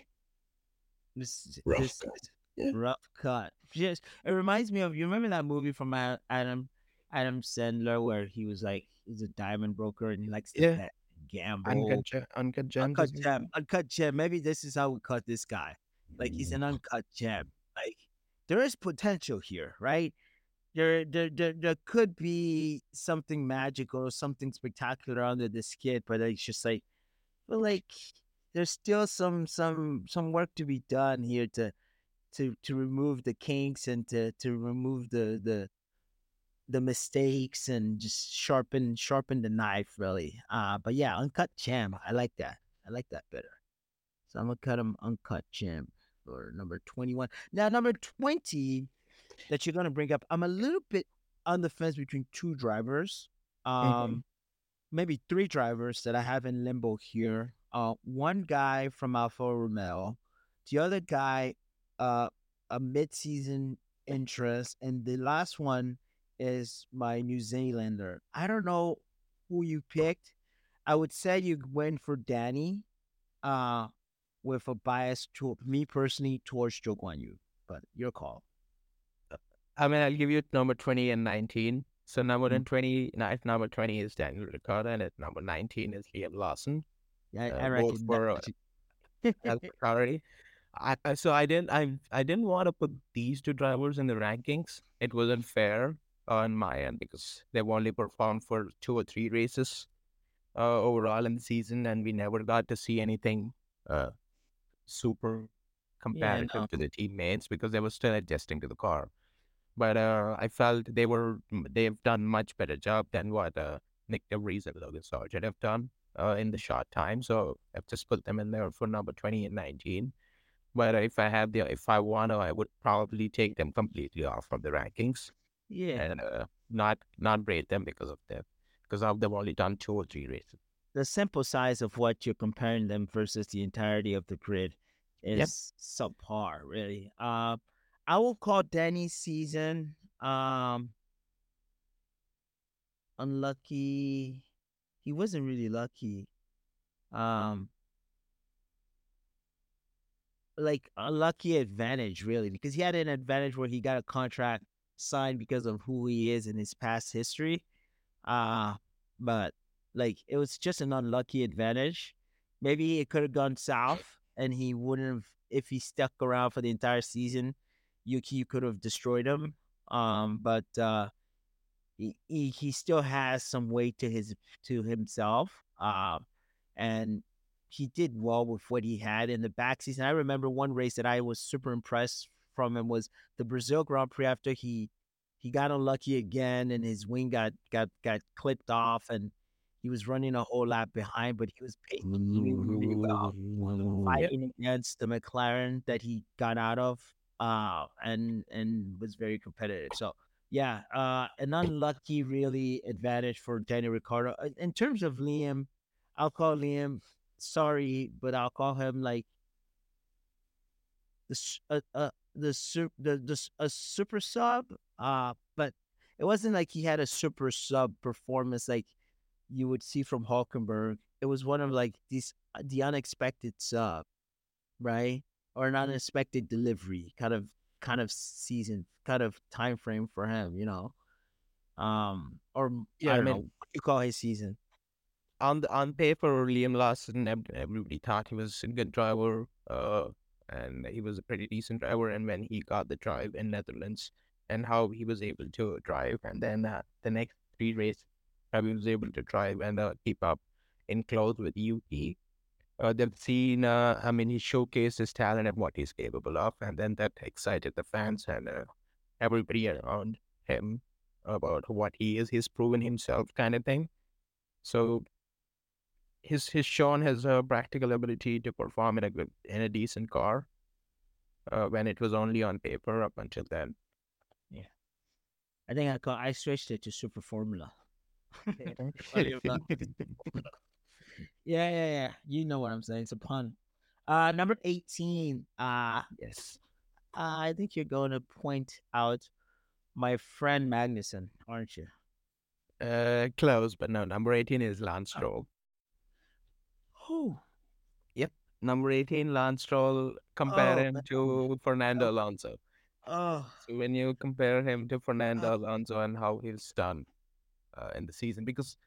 This, Rough this cut. Yeah. rough cut. Just it reminds me of you remember that movie from Adam Adam Sandler where he was like he's a diamond broker and he likes to Yeah. bet, gamble. Uncut, Ge- uncut gems. uncut gem, uncut gem. Maybe this is how we cut this guy. Like he's an mm. uncut gem. Like there is potential here, right? There, there, there, there could be something magical or something spectacular under this kid, but it's just like, but like, there's still some, some, some work to be done here to, to, to remove the kinks and to, to remove the, the, the mistakes and just sharpen, sharpen the knife really. Uh, but yeah, uncut gem. I like that. I like that better. So I'm gonna cut him uncut gem for number 21. Now, number 20 that you're gonna bring up, I'm a little bit on the fence between two drivers. Um maybe three drivers that I have in limbo here. Uh one guy from Alfa Romeo, the other guy uh a mid-season interest, and the last one is my New Zealander. I don't know who you picked. I would say you went for Danny, uh, with a bias to me personally towards Zhou Guanyu, but your call. I mean, I'll give you number 20 and 19. So number Mm. 20, ni- number 20 is Daniel Ricciardo, and at number 19 is Liam Lawson. Yeah, I, Uh, I reckon uh, that. Health priority. I, I so I didn't I I didn't want to put these two drivers in the rankings. It wasn't fair on my end because they've only performed for two or three races uh, overall in the season, and we never got to see anything uh, super comparative no. to the teammates because they were still adjusting to the car. But uh, I felt they were they've done much better job than what uh, Nyck de Vries and Logan Sargeant have done uh, in the short time. So I've just put them in there for number twenty and nineteen. But if I have the if I want to, I would probably take them completely off from the rankings yeah, and uh, not not rate them because of that because of they've only done two or three races. the simple size of what you're comparing them versus the entirety of the grid is Yep. subpar, really. Uh, I will call Danny's season um unlucky. He wasn't really lucky. Um, like lucky advantage, really, because he had an advantage where he got a contract signed because of who he is in his past history. Uh but like it was just an unlucky advantage. Maybe it could have gone south and he wouldn't have if he stuck around for the entire season, Yuki could have destroyed him. Um but uh he, he he still has some weight to his to himself. Uh, and he did well with what he had in the back season. I remember one race that I was super impressed from him was the Brazil Grand Prix after he he got unlucky again and his wing got got got clipped off and he was running a whole lap behind, but he was pacing really, well, fighting against the McLaren that he got out of, uh, and and was very competitive. So yeah, uh, an unlucky really advantage for Danny Ricciardo. Uh, In terms of Liam, I'll call Liam. Sorry, but I'll call him like the s- uh, uh the super the, the a super sub. Uh, but it wasn't like he had a super sub performance like you would see from Hulkenberg. It was one of like these uh, the unexpected sub, right? Or an unexpected delivery, kind of kind of season, kind of time frame for him, you know. Um, or Yeah, I I mean- know you call his season. on the on paper, Liam Lawson, everybody thought he was a good driver, uh, and he was a pretty decent driver. And when he got the drive in Netherlands, and how he was able to drive, and then uh, the next three races, he was able to drive and uh, keep up in close with Yuki. Uh, they've seen, uh, I mean, he showcased his talent and what he's capable of, and then that excited the fans and uh, everybody around him about what he is. He's proven himself, kind of thing. So his his shown his uh, practical ability to perform in a good in a decent car uh, when it was only on paper up until then. Yeah, I think I I switched it to Super Formula. [LAUGHS] [LAUGHS] [LAUGHS] Yeah, yeah, yeah. You know what I'm saying. It's a pun. Uh number 18. Uh, yes. uh I think you're going to point out my friend Magnussen, aren't you? Uh, close, but no. Number eighteen is Lance Stroll. Oh, Number eighteen, Lance Stroll. Compare Oh, him man. to Fernando Alonso. oh, So when you compare him to Fernando Alonso and how he's done uh, in the season, because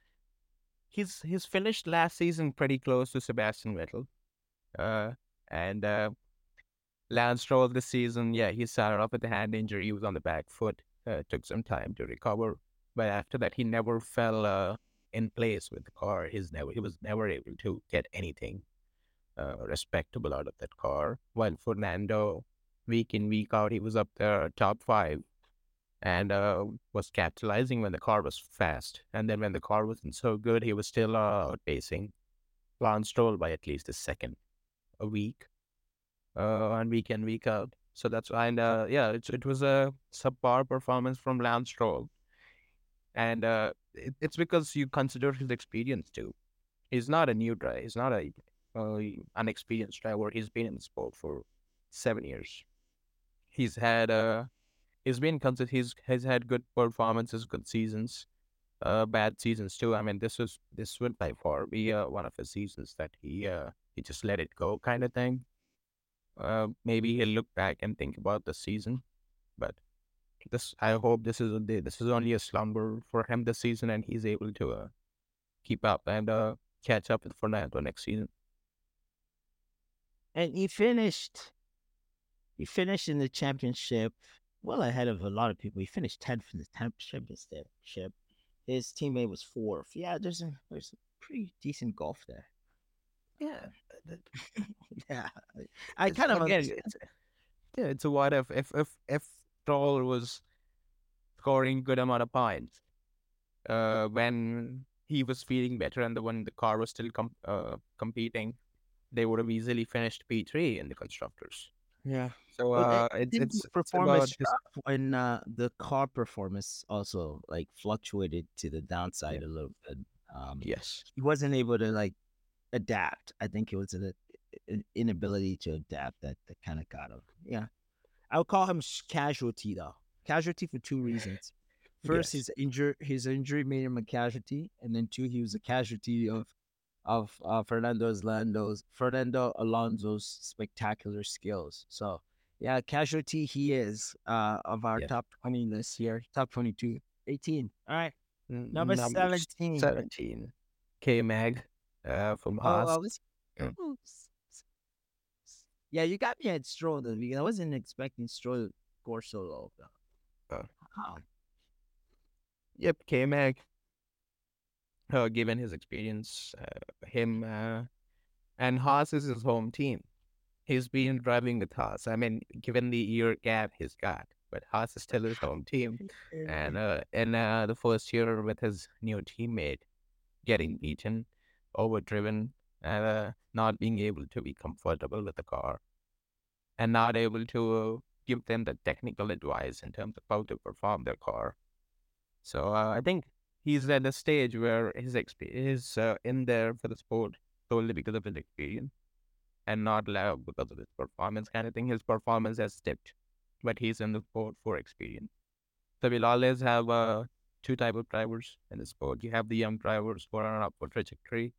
he's he's finished last season pretty close to Sebastian Vettel, uh, and uh, Lance Stroll this season, yeah, he started off with a hand injury. He was on the back foot. Uh, took some time to recover, but after that, he never fell uh, in place with the car. He's never he was never able to get anything respectable out of that car. While Fernando week in week out he was up there top five. And uh, was capitalizing when the car was fast. And then when the car wasn't so good he was still uh, outpacing. Lance Stroll by at least a second a week uh, week in week out. So that's why and uh, yeah it, it was a subpar performance from Lance Stroll. And uh, it, it's because you consider his experience too. He's not a new driver. He's not a uh, unexperienced driver he's been in the sport for seven years he's had uh he's been consistent. He's has had good performances, good seasons, uh, bad seasons too. I mean, this was this would by far be uh, one of the seasons that he uh he just let it go kind of thing. Uh, maybe he'll look back and think about the season, but this I hope this is a, this is only a slumber for him this season, and he's able to uh, keep up and uh, catch up with Fernando next season. And he finished. He finished in the championship well ahead of a lot of people. He finished tenth in the championship. His teammate was fourth. Yeah, there's a there's a pretty decent golf there. Yeah, [LAUGHS] yeah. I kind of again, it's, yeah, it's a what if if if if Stroll was scoring good amount of points uh, when he was feeling better and the when the car was still com- uh, competing, they would have easily finished P three in the constructors. Yeah. So uh, it's it's performance it's uh, the car performance also like fluctuated to the downside yeah. a little bit. Um, yes, he wasn't able to like adapt. I think it was an, an inability to adapt that that kind of got him. Yeah, I would call him casualty though. Casualty for two reasons. [LAUGHS] First, yes. his injury his injury made him a casualty, and then two, he was a casualty of of uh, Fernando Alonso's Fernando Alonso's spectacular skills. So yeah, casualty he is uh, of our yeah. top twenty list here. Top 22. 18. All right. Number, Number 17. 17. K Mag uh, from Haas. Oh, was, yeah. yeah, you got me at Stroll this week. I wasn't expecting Stroll to score so low. Uh, oh. Yep, K Mag uh, given his experience, uh, him uh, and Haas is his home team. He's been driving with Haas. I mean, given the year gap he's got, but Haas is still his [LAUGHS] home team. And uh, in uh, the first year with his new teammate getting beaten, overdriven, and uh, not being able to be comfortable with the car, and not able to give them the technical advice in terms of how to perform their car. So uh, I think he's at a stage where his experience is uh, in there for the sport solely because of his experience and not because of his performance kind of thing. His performance has dipped, but he's in the sport for experience. So we'll always have uh, two type of drivers in the sport. You have the young drivers who are on an upward trajectory,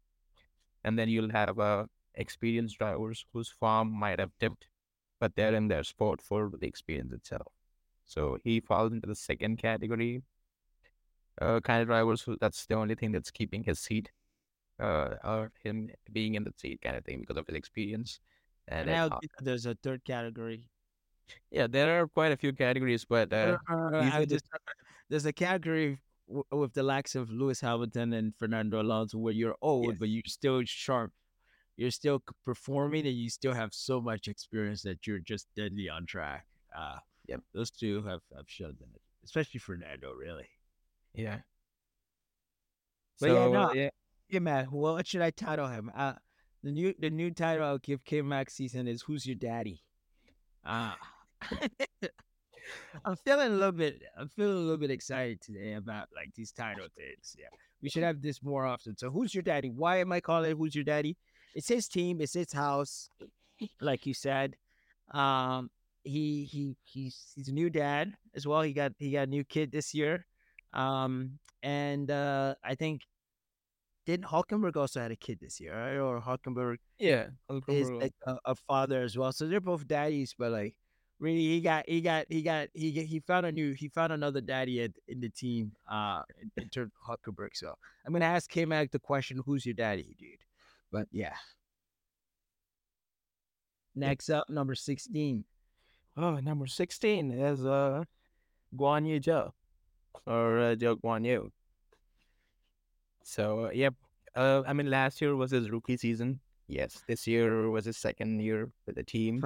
and then you'll have uh, experienced drivers whose form might have dipped, but they're in their sport for the experience itself. So he falls into the second category uh, kind of drivers who that's the only thing that's keeping his seat, uh, or him being in the seat kind of thing because of his experience. And now there's a third category. Yeah, there are quite a few categories, but uh, uh just, [LAUGHS] there's a category w- with the likes of Lewis Hamilton and Fernando Alonso where you're old, yes. but you're still sharp. You're still performing, and you still have so much experience that you're just deadly on track. Uh, yep. those two have, have shown that, especially Fernando, really. Yeah. But so, yeah, no, yeah, yeah, man. What should I title him? Uh, the new the new title I'll give K Max season is "Who's Your Daddy." Ah, [LAUGHS] I'm feeling a little bit. I'm feeling a little bit excited today about like these title things. Yeah, we should have this more often. So, who's your daddy? Why am I calling it "Who's Your Daddy"? It's his team. It's his house. Like you said, um, he he he's he's a new dad as well. He got he got a new kid this year. Um, and uh, I think didn't Hulkenberg also had a kid this year, right? Or Hulkenberg, yeah, is like a, a, father as well. So they're both daddies, but like really, he got he got he got he he found a new he found another daddy at, in the team. Uh, in, in terms of Hulkenberg. So I'm gonna ask K Mag the question, "Who's your daddy, dude?" But yeah. Next up, number sixteen. Oh, number sixteen is uh Guan Yu Zhou or uh, Guan Yu. So, uh, yep. Uh, I mean, last year was his rookie season. Yes, this year was his second year with the team.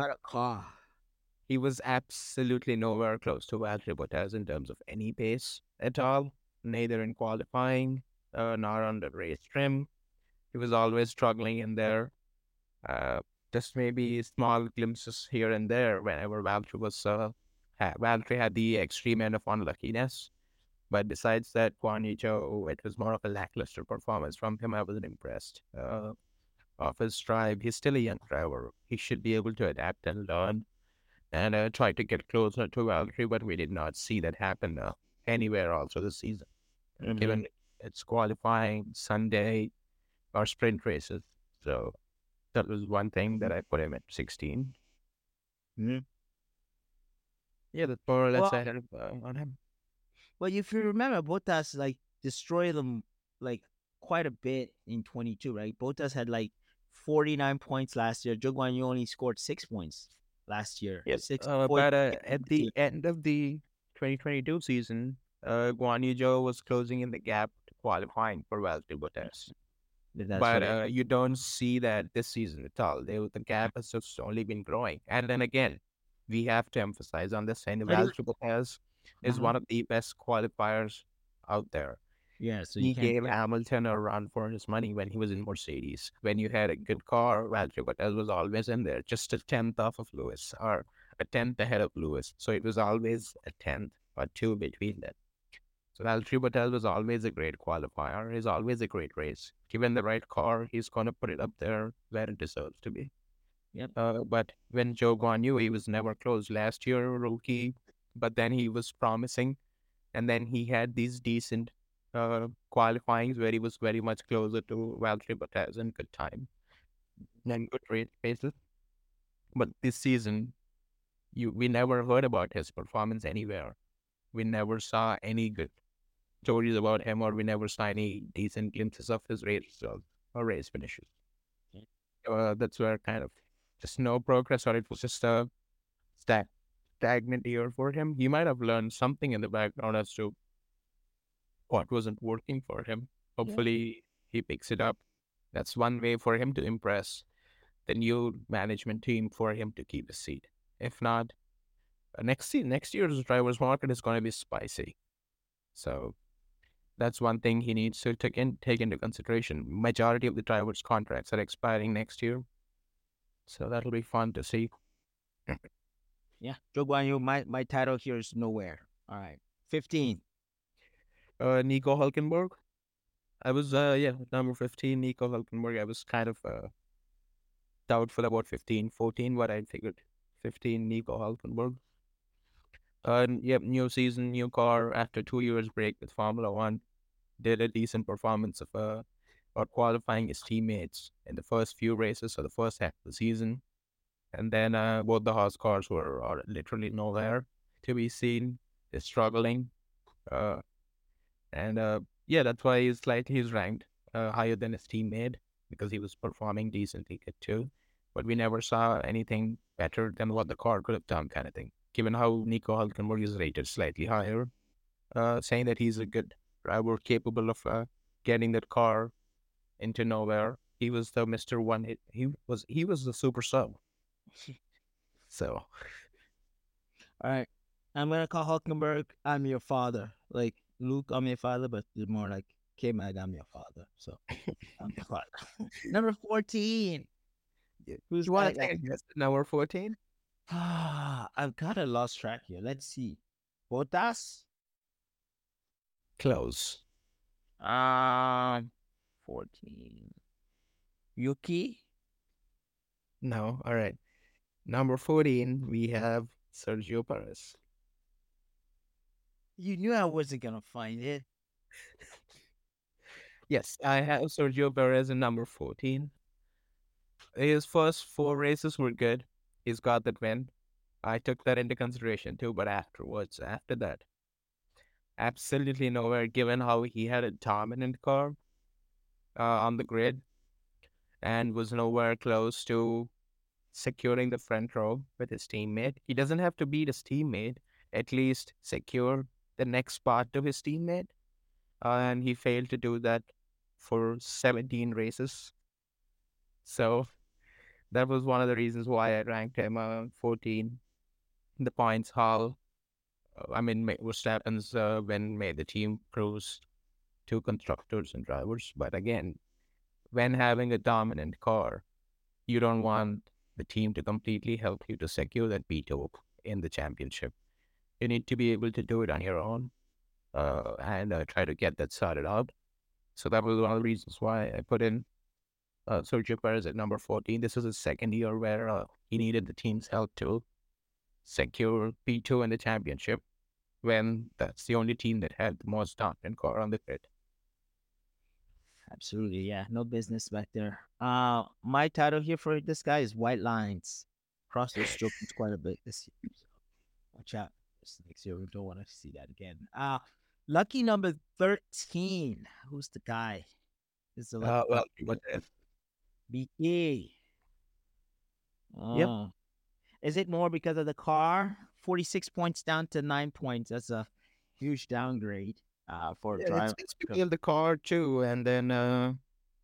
He was absolutely nowhere close to Valtteri Bottas in terms of any pace at all, neither in qualifying uh, nor on the race trim. He was always struggling in there. Uh, just maybe small glimpses here and there whenever Valtteri was uh, Valtteri had the extreme end of unluckiness. But besides that, Yu Zhou, it was more of a lackluster performance from him. I wasn't impressed. Uh, of his drive, he's still a young driver. He should be able to adapt and learn and uh, tried to get closer to Valtteri, but we did not see that happen uh, anywhere also this season. Mhm. Given it's qualifying Sunday or sprint races, so that was one thing that I put him at 16. Mhm. Yeah, that's more or less Well- ahead of, uh, on him. But if you remember, Bottas like destroyed them like quite a bit in 22, right? Bottas had like 49 points last year. Zhou Guanyu only scored six points last year. Yes, Six, uh, but uh, at the end of the 2022 season, uh, Guan Yu Zhou was closing in the gap to qualifying for Valtteri Bottas. that's but uh, you don't see that this season at all. They, the gap has just only been growing. And then again, we have to emphasize on this end, Valtteri Bottas is Uh-huh. one of the best qualifiers out there. yeah, so he gave Hamilton a run for his money when he was in Mercedes. When you had a good car, Valtteri Bottas was always in there, just a tenth off of Lewis or a tenth ahead of Lewis. So it was always a tenth or two between them. So Valtteri Bottas was always a great qualifier. He's always a great race. Given the right car, he's going to put it up there where it deserves to be. Yep. Uh, but when Zhou Guan Yu, he was never close. Last year, rookie, but then he was promising. And then he had these decent uh, qualifyings where he was very much closer to Valtteri Bottas in good time and good race paces. But this season, you we never heard about his performance anywhere. We never saw any good stories about him, or we never saw any decent glimpses of his race results or race finishes. Uh, that's where kind of just no progress, or it was just a stag- stagnant year for him. He might have learned something in the background as to what wasn't working for him. Hopefully, he picks it up. That's one way for him to impress the new management team for him to keep a seat. If not, uh, next se- next year's drivers market is going to be spicy. So that's one thing he needs to take in take into consideration. Majority of the drivers' contracts are expiring next year, so that'll be fun to see. Yeah, Zhou Guanyu, my, my title here is nowhere. All right. 15. Uh, Nico Hulkenberg. I was uh yeah number fifteen Nico Hulkenberg. I was kind of uh doubtful about 15, 14, but I figured fifteen Nico Hulkenberg. Uh, yep, new season, new car. After two years break with Formula One, did a decent performance of uh, or qualifying his teammates in the first few races or the first half of the season, and then uh, both the Haas cars were are literally nowhere to be seen. They're struggling, uh, and uh, yeah, that's why he's slightly he's ranked uh, higher than his teammate because he was performing decently good too. But we never saw anything better than what the car could have done, kind of thing. Given how Nico Hulkenberg is rated slightly higher, uh, saying that he's a good driver capable of uh, getting that car into nowhere. He was the Mister One Hit. He was he was the super sub. So All right. I'm to call Hulkenberg, I'm your father. Like, Luke, I'm your father, but it's more like, K Mag, I'm your father. So, I'm your father. [LAUGHS] Number 14. Yeah. Who's want to guy? take a guess at number fourteen? Ah, [SIGHS] I've got a lost track here. Let's see. Bottas? Close. Um, 14. Yuki? No. All right. Number fourteen, we have Sergio Perez. You knew I wasn't going to find it. [LAUGHS] Yes, I have Sergio Perez in number 14. His first four races were good. He's got that win. I took that into consideration too, but afterwards, after that, absolutely nowhere given how he had a dominant car uh, on the grid and was nowhere close to securing the front row with his teammate. He doesn't have to beat his teammate, at least secure the next part to his teammate. Uh, and he failed to do that for 17 races. So that was one of the reasons why I ranked him uh, 14. The points haul, I mean, what happens uh, when may the team cruise two constructors and drivers. But again, when having a dominant car, you don't want the team to completely help you to secure that P2 in the championship. You need to be able to do it on your own uh, and uh, try to get that sorted out. So that was one of the reasons why I put in uh, Sergio Perez at number 14. This was his second year where uh, he needed the team's help to secure P2 in the championship when that's the only team that had the most dominant core on the grid. Absolutely, yeah. No business back there. Uh my title here for this guy is White Lines. Cross the [LAUGHS] strokes quite a bit this year. So watch out. This next year we don't want to see that again. Uh lucky number 13. Who's the guy? Is the Uh, well, what if? BK. Yep. Oh. Is it more because of the car? 46 points down to nine points. That's a huge downgrade uh, for Yeah, it's, the car too, and then uh,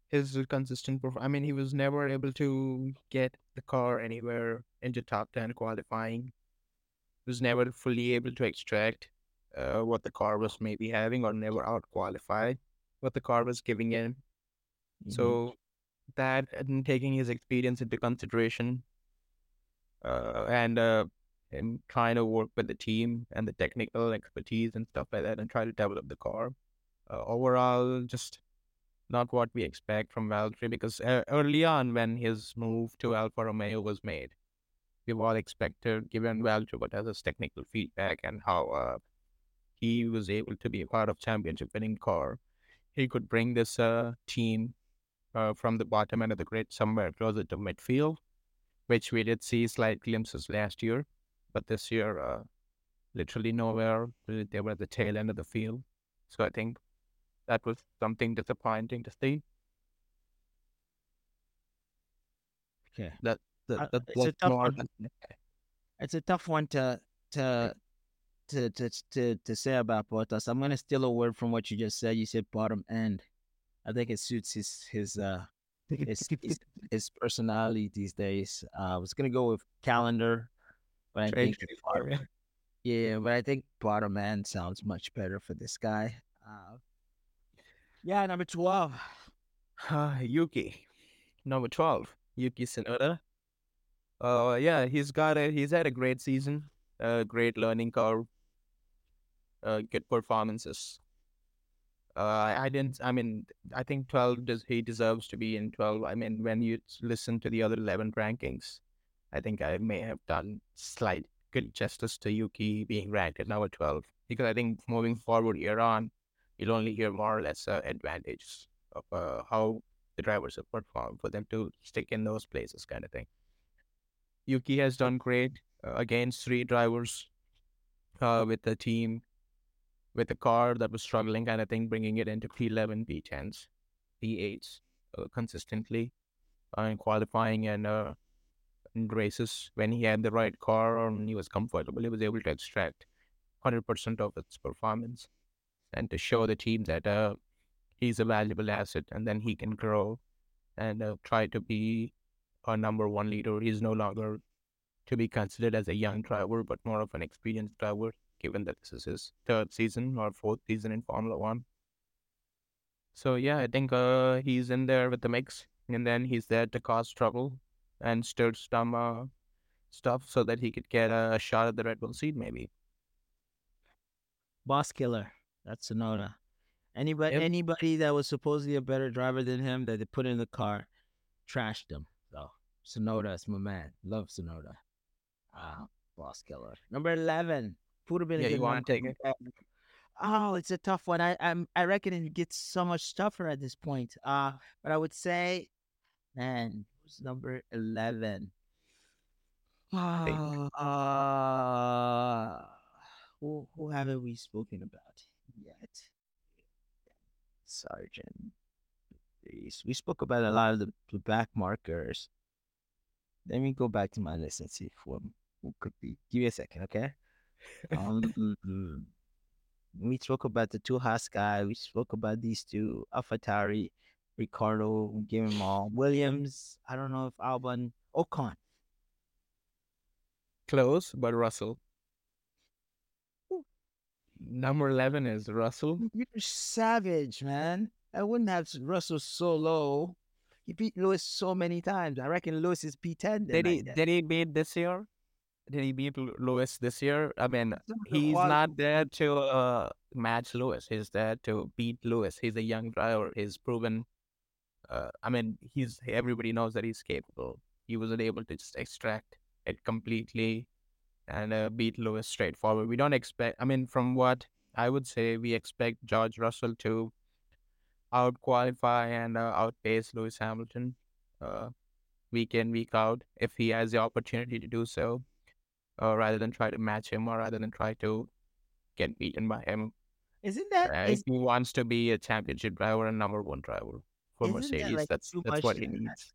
his consistent. Perf- I mean, he was never able to get the car anywhere into top ten qualifying. He was never fully able to extract uh, what the car was maybe having, or never out qualified what the car was giving in. Mhm. So that and taking his experience into consideration, uh, and uh, him trying to work with the team and the technical expertise and stuff like that, and try to develop the car. Uh, overall, just not what we expect from Valtteri because uh, early on when his move to Alfa Romeo was made, we've all expected, given Valtteri what has his technical feedback and how uh, he was able to be a part of championship winning car, he could bring this uh, team uh, from the bottom end of the grid somewhere closer to midfield, which we did see slight glimpses last year, but this year, uh, literally nowhere. They were at the tail end of the field. So I think that was something disappointing to see. Okay. That that, Uh, that it's a tough one. [LAUGHS] It's a tough one to to to to to, to say about Bottas. I'm gonna steal a word from what you just said. You said bottom end. I think it suits his his uh his his, [LAUGHS] his personality these days. Uh, I was gonna go with calendar, but I think 2024, yeah. yeah, but I think bottom end sounds much better for this guy. Uh, yeah, number twelve. Ah, [SIGHS] Yuki, number twelve, Yuki Tsunoda. Uh, yeah, he's got a he's had a great season, a great learning curve, uh, good performances. Uh, I I didn't. I mean, I think twelve does he deserves to be in twelve. I mean, when you listen to the other eleven rankings, I think I may have done slight good justice to Yuki being ranked at number twelve because I think moving forward year on, you'll only hear more or less uh, advantages of uh, how the drivers have performed for them to stick in those places, kind of thing. Yuki has done great uh, against three drivers uh, with the team, with the car that was struggling, kind of thing, bringing it into P11, P10s, P8s uh, consistently uh, in qualifying and uh, races when he had the right car when he was comfortable, he was able to extract 100% of its performance and to show the team that uh, he's a valuable asset and then he can grow and uh, try to be a number one leader. He's no longer to be considered as a young driver, but more of an experienced driver, given that this is his third season or fourth season in Formula One. So yeah, I think uh, he's in there with the mix, and then he's there to cause trouble and stirred some uh, stuff so that he could get a shot at the Red Bull seat, maybe. Boss killer. That's Tsunoda. Anybody Yep. anybody that was supposedly a better driver than him that they put in the car, trashed him. So Tsunoda is my man. Love Tsunoda. Ah, boss killer. Number eleven. Would have been a Yeah, you wanna take it? Oh, it's a tough one. I I'm, I reckon it gets so much tougher at this point. Uh, but I would say, man, number eleven? think. Uh, who who haven't we spoken about yet? Sargeant. Jeez, We spoke about a lot of the, the back markers. Let me go back to my list and see who, who could be. Give me a second, okay? [LAUGHS] Um, we spoke about the two guy. We spoke about these two, AlphaTauri, Ricciardo, we gave them all. Williams, I don't know if Albon, Ocon. Close, but Russell. Number 11 is Russell. [LAUGHS] You're savage, man. I wouldn't have Russell so low. He beat Lewis so many times. I reckon Lewis is P10. Did he did he beat this year? Did he beat Lewis this year? I mean, he's not there to uh, match Lewis. He's there to beat Lewis. He's a young driver. He's proven. Uh, I mean, he's everybody knows that he's capable. He wasn't able to just extract it completely and uh, beat Lewis straightforward. We don't expect. I mean, from what I would say, we expect George Russell to out qualify and uh, outpace Lewis Hamilton uh, week in week out if he has the opportunity to do so, uh, rather than try to match him or rather than try to get beaten by him. Isn't that is, he wants to be a championship driver and number one driver for isn't that like that's too that's much what he ask? needs.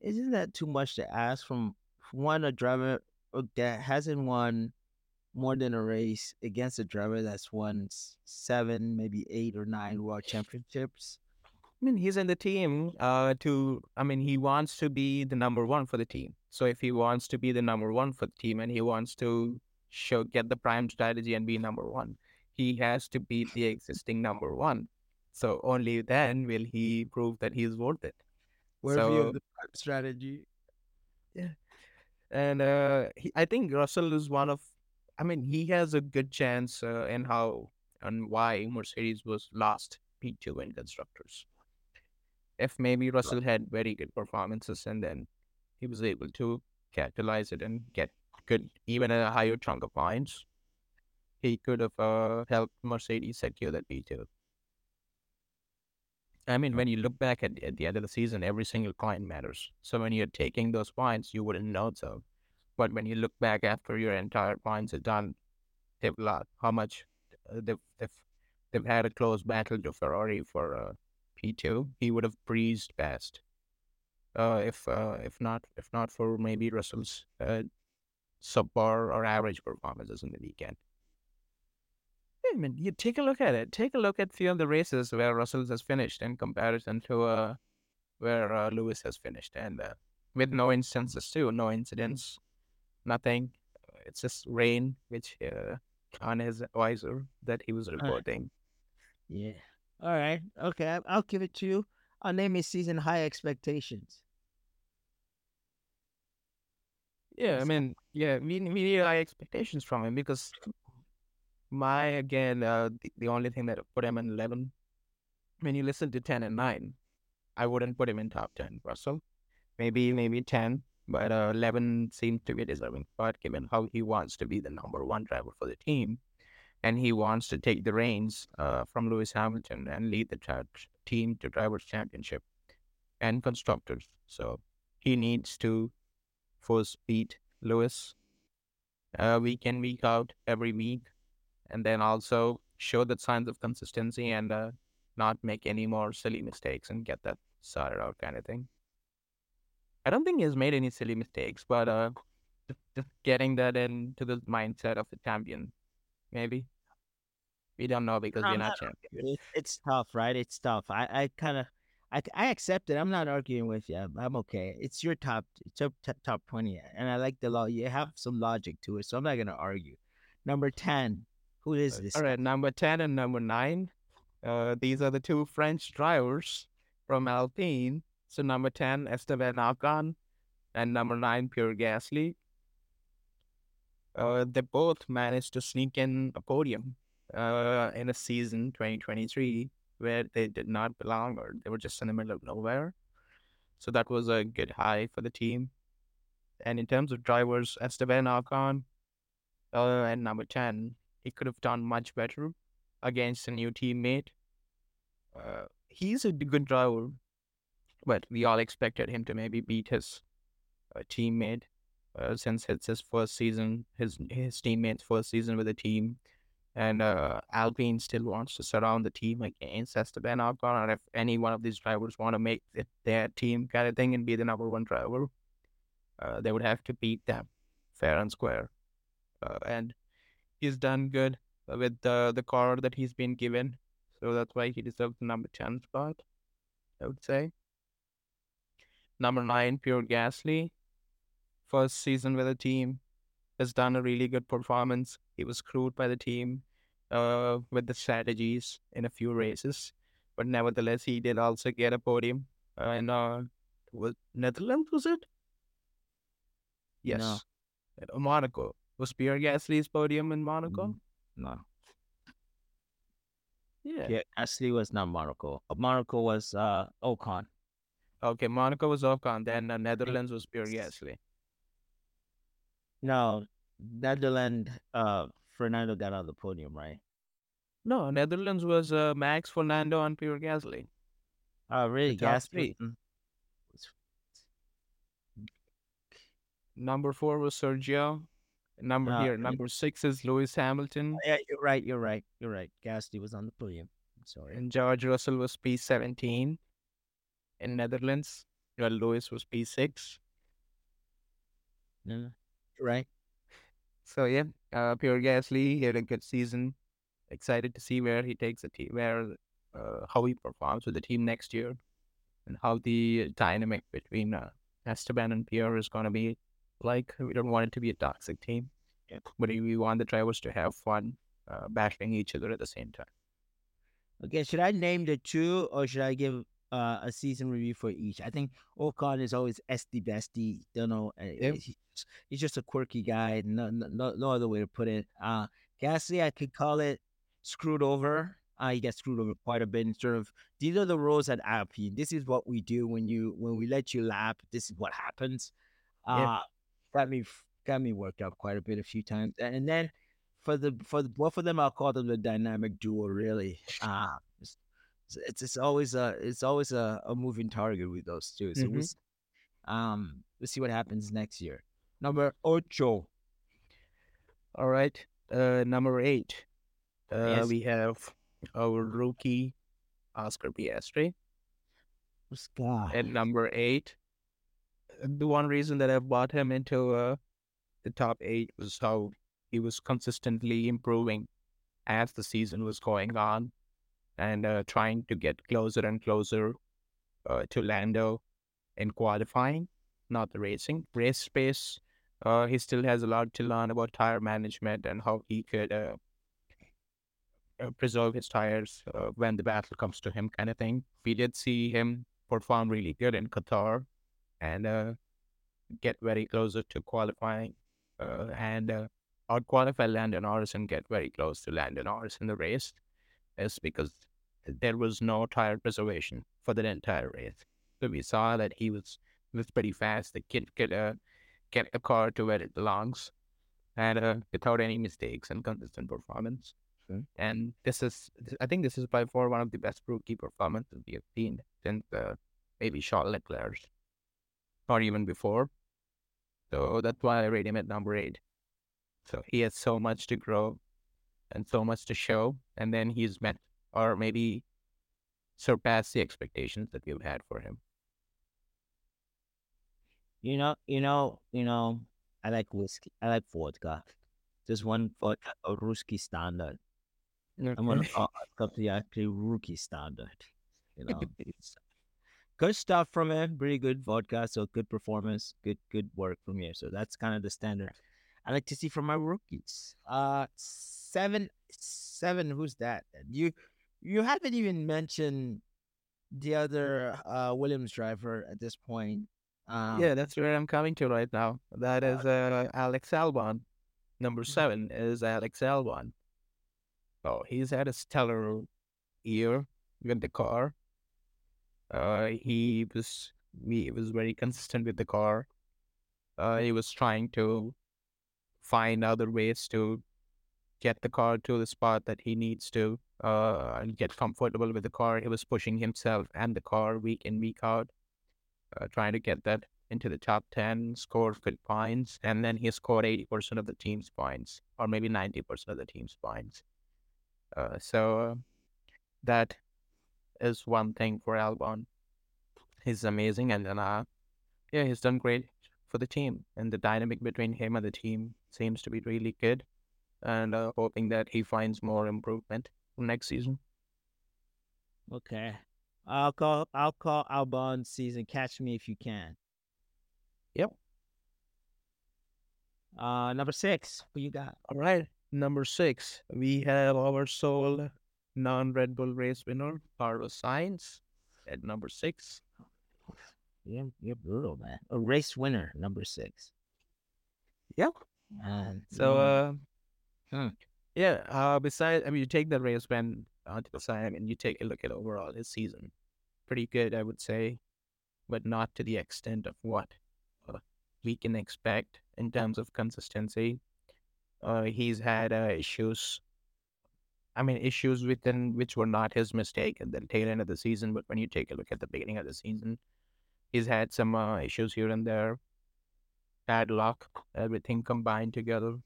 Isn't that too much to ask from one a driver uh, that hasn't won more than a race against a driver that's won seven, maybe eight or nine world championships? I mean, he's in the team uh, to, I mean, he wants to be the number one for the team. So if he wants to be the number one for the team and he wants to show, get the prime strategy and be number one, he has to beat the existing number one. So only then will he prove that he's worth it. You So, have the strategy. yeah. And uh, he, I think Russell is one of, I mean, he has a good chance uh, in how and why Mercedes was last P2 in constructors. if maybe Russell had very good performances and then he was able to capitalize it and get good, even a higher chunk of points, he could have uh, helped Mercedes secure that P2. I mean, when you look back at, at the end of the season, every single point matters. So when you're taking those points, you wouldn't know so. But when you look back after your entire points are done, they've lost how much uh, they've, they've they've had a close battle to Ferrari for uh, P2. He would have breezed past. Uh, if uh, if not if not for maybe Russell's uh, subpar or average performances in the weekend. I mean, you take a look at it. Take a look at few of the races where Russell has finished in comparison to uh, where uh, Lewis has finished, and uh, with no instances too, no incidents, nothing. It's just rain, which uh, on his visor that he was reporting. Yeah. All right. Okay. I'll give it to you. I'll name his season high expectations. Yeah, I mean, yeah, we we need high expectations from him because my again, uh, the, the only thing that put him in eleven. When you listen to ten and nine, I wouldn't put him in top ten. Russell, maybe maybe ten, but uh, eleven seems to be deserving spot given how he wants to be the number one driver for the team, and he wants to take the reins uh, from Lewis Hamilton and lead the tra- team to drivers' championship and constructors. So he needs to first beat Lewis uh, week in, week out, every week, and then also show the signs of consistency and uh, not make any more silly mistakes and get that sorted out, kind of thing. I don't think he has made any silly mistakes, but uh, just, getting that into the mindset of the champion, maybe. We don't know because I'm we're not champions. It's tough, right? It's tough. I, I kind of, I, I accept it. I'm not arguing with you. I'm, okay. It's your top, it's your t- top twenty, and I like the law. You have some logic to it, so I'm not gonna argue. Number ten, who is this? All right, number 10 and number 9. Uh, these are the two French drivers from Alpine. So number 10, Esteban Ocon, and number 9, Pierre Gasly. Uh, they both managed to sneak in a podium uh, in a season 2023 where they did not belong or they were just in the middle of nowhere. So that was a good high for the team. And in terms of drivers, Esteban Ocon uh, and number 10, he could have done much better against a new teammate. Uh, he's a good driver, but we all expected him to maybe beat his uh, teammate uh, since it's his first season, his his teammate's first season with the team. And uh, Alpine still wants to surround the team against Esteban Ocon. And if any one of these drivers want to make it their team kind of thing and be the number one driver, uh, they would have to beat them fair and square. Uh, and he's done good with the the car that he's been given, so that's why he deserves the number ten spot. I would say. Number nine, Pierre Gasly, first season with the team, has done a really good performance. He was screwed by the team, uh, with the strategies in a few races, but nevertheless, he did also get a podium. Uh, in uh, was Netherlands was it? Yes, No. at Monaco. Was Pierre Gasly's podium in Monaco? Mm, No. Yeah. Yeah, Ashley was not Monaco. Uh, Monaco was uh Ocon. Okay, Monaco was Ocon, then uh, Netherlands was Pierre Gasly. No, Netherlands, uh, Fernando got on the podium, right? No, Netherlands was uh, Max Fernando and Pierre Gasly. Oh, really? Gasly. mm, Number four was Sergio. Number No, here, number six is Lewis Hamilton, Yeah, you're right. You're right. You're right. Gasly was on the podium. I'm sorry. and George Russell was P17 in Netherlands. While Lewis was P6. No, no. Right. So yeah, uh, Pierre Gasly had a good season. Excited to see where he takes the team, where uh, how he performs with the team next year, and how the dynamic between uh, Esteban and Pierre is going to be like. We don't want it to be a toxic team, Yeah. but we want the drivers to have fun, uh, bashing each other at the same time. Okay, should I name the two or should I give uh, a season review for each? I think Ocon is always esty bestie. Don't know. uh, Yep. He's, just- he's just a quirky guy. No, no, no, other way to put it. Uh, Gasly, I could call it screwed over. Uh, he gets screwed over quite a bit. In sort of these are the rules at Alpine. This is what we do when you when we let you lap. This is what happens. Uh. Got me got me worked up quite a bit a few times. And then for the for the, both of them, I'll call them the dynamic duo. Really, uh, it's, it's it's always a it's always a, a moving target with those two. So we'll, Mhm. um we'll see what happens next year. Number ocho. All right, uh, number eight, uh, Yes. we have our rookie Oscar Piastri. God? At number eight, the one reason that I bought him into uh, the top eight was how he was consistently improving as the season was going on and uh, trying to get closer and closer uh, to Lando in qualifying, not the racing. Race space, uh, he still has a lot to learn about tire management and how he could uh, uh, preserve his tires uh, when the battle comes to him, kind of thing. We did see him perform really good in Qatar and uh, get very closer to qualifying uh, and uh, out qualify Lando Norris and get very close to Lando Norris in the race is because there was no tire preservation for the entire race. So we saw that he was was pretty fast. The kid could uh, get the car to where it belongs and uh, without any mistakes and consistent performance. Okay. And this is, I think, this is by far one of the best rookie performances we have seen since uh, maybe Charles Leclerc, or even before. So that's why I rate him at number eight. So he has so much to grow and so much to show, and then he's met or maybe surpassed the expectations that we've had for him. You know, you know, you know. I like whiskey. I like vodka. There's one vodka, a Ruski standard. I'm gonna the actually rookie standard. You know, it's [LAUGHS] good stuff from him. Pretty good vodka, so good performance, good good work from here. So that's kind of the standard I like to see from my rookies. Uh, seven, seven. Who's that? You you haven't even mentioned the other uh Williams driver at this point. Um, yeah, that's where I'm coming to right now. That is uh, Alex Albon. Number Mm-hmm. seven is Alex Albon. Oh, he's had a stellar year with the car. Uh, he was he was very consistent with the car. Uh, he was trying to find other ways to get the car to the spot that he needs to uh, and get comfortable with the car. He was pushing himself and the car week in, week out, uh, trying to get that into the top 10, scored good points, and then he scored 80% of the team's points, or maybe 90% of the team's points. Uh, so that is one thing for Albon. He's amazing, and then, uh, yeah, he's done great for the team, and the dynamic between him and the team seems to be really good, and uh, hoping that he finds more improvement next season. Okay. I'll call I'll call Albon season. Catch me if you can. Yep. Uh number six. Who you got? All right, number six, we have our sole non-Red Bull race winner, Carlos Sainz, at number six. You're, you're brutal, man. A race winner, number six. Yep. Man, So, uh, Hmm. yeah. Uh, besides, I mean, you take the race win onto the side, and you take a look at overall his season, pretty good, I would say, but not to the extent of what uh, we can expect in terms of consistency. Uh, he's had uh, issues. I mean, issues within which were not his mistake at the tail end of the season. But when you take a look at the beginning of the season, he's had some uh, issues here and there. Bad luck, everything combined together.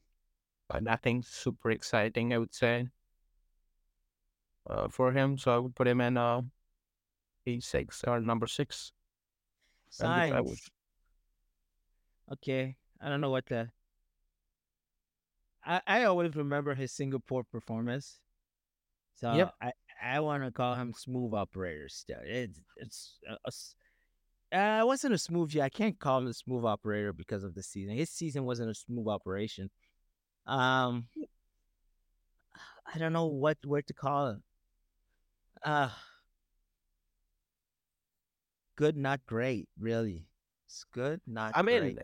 But nothing super exciting, I would say, uh, for him. So I would put him in uh, P6 or number six. And I would Okay. I don't know what the. I, I always remember his Singapore performance. So Yep. I, I want to call him smooth operator still. It's it's a, a uh, it wasn't a smooth. Yeah, I can't call him a smooth operator because of the season. His season wasn't a smooth operation. Um, I don't know what where to call it. Uh good, not great. Really, it's good, not I mean, great.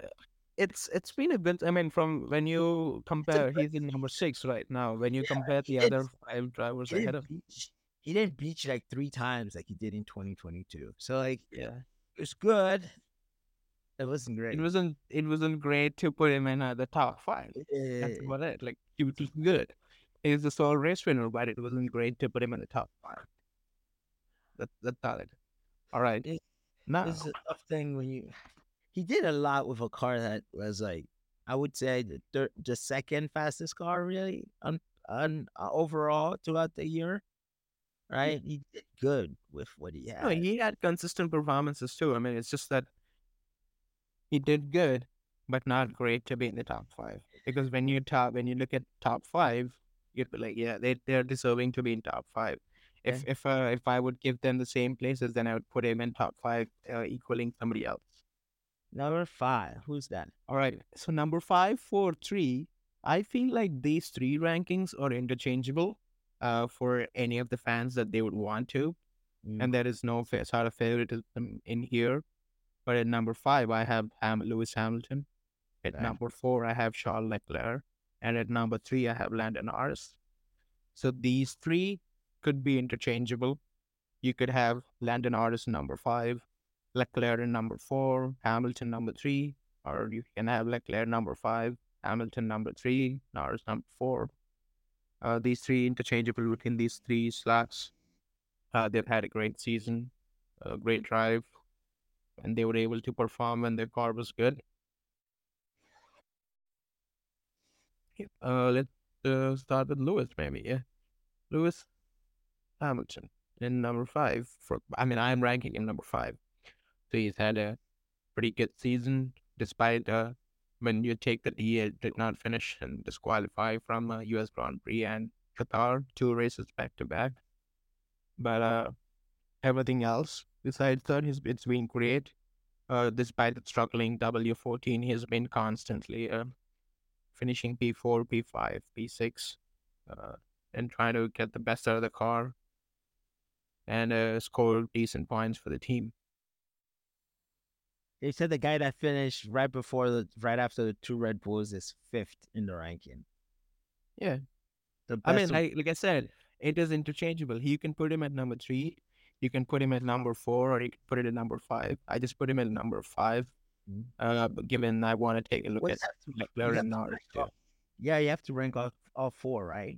It's it's been a bit. I mean, from when you compare, good he's in number six right now. When you Yeah, compare the other five drivers ahead of, beat. He didn't beat you like three times like he did in 2022. So like yeah, it was good. It wasn't great. it wasn't it wasn't great to put him in uh, the top five. That's Eh, about it. Like he was good. He's the sole race winner, but it wasn't great to put him in the top five. That that's all it. All right, it- now It's a tough thing when you. He did a lot with a car that was like I would say the third, the second fastest car really on on uh, overall throughout the year. Right, he did good with what he no, had. he had consistent performances too. I mean, it's just that he did good, but not great to be in the top five. Because when you top, when you look at top five, you'd be like, yeah, they they're deserving to be in top five. If if uh, if I would give them the same places, then I would put him in top five, uh, equaling somebody else. Number five, who's that? All right. So number five, four, three. I feel like these three rankings are interchangeable, uh, for any of the fans that they would want to, Mm, and there is no fa- sort of favoritism in here. But at number five, I have Ham- Lewis Hamilton. At Okay. number four, I have Charles Leclerc. And at number three, I have Lando Norris. So these three could be interchangeable. You could have Lando Norris number five, Leclerc in number four, Hamilton number three, or you can have Leclerc number five, Hamilton number three, Norris number four. Uh, these three interchangeable within these three slots. Uh, they've had a great season, a great drive, and they were able to perform when their car was good. Uh, let's uh, start with Lewis, maybe. Yeah, Lewis Hamilton in number five. For I mean, I'm ranking him number five. So he's had a pretty good season, despite uh, when you take that he uh, did not finish and disqualify from uh, U.S. Grand Prix and Qatar, two races back to back. But uh, everything else besides that, he's, it's been great. Uh, despite the struggling W14, he's been constantly uh, finishing P4, P5, P6, uh, and trying to get the best out of the car and uh, score decent points for the team. They said the guy that finished right before the right after the two Red Bulls is fifth in the ranking. Yeah. The I mean, like, like I said, it is interchangeable. You can put him at number three, you can put him at number four, or you can put it at number five. I just put him at number five, Mhm. uh, given I want to take a look at you have to- and Norris rank too. all- yeah, you have to rank all, all four, right?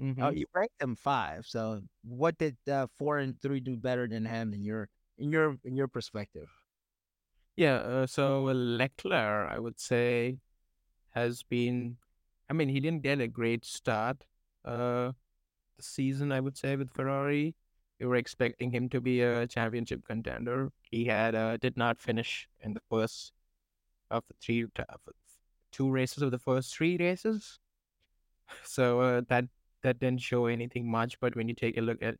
Mhm. Oh, you ranked them five. So what did uh, four and three do better than him in your in your in your perspective? Yeah, uh, so Leclerc, I would say, has been. I mean, he didn't get a great start uh, the season, I would say, with Ferrari. We were expecting him to be a championship contender. He had uh, did not finish in the first of the three, of two races of the first three races. So uh, that that didn't show anything much. But when you take a look at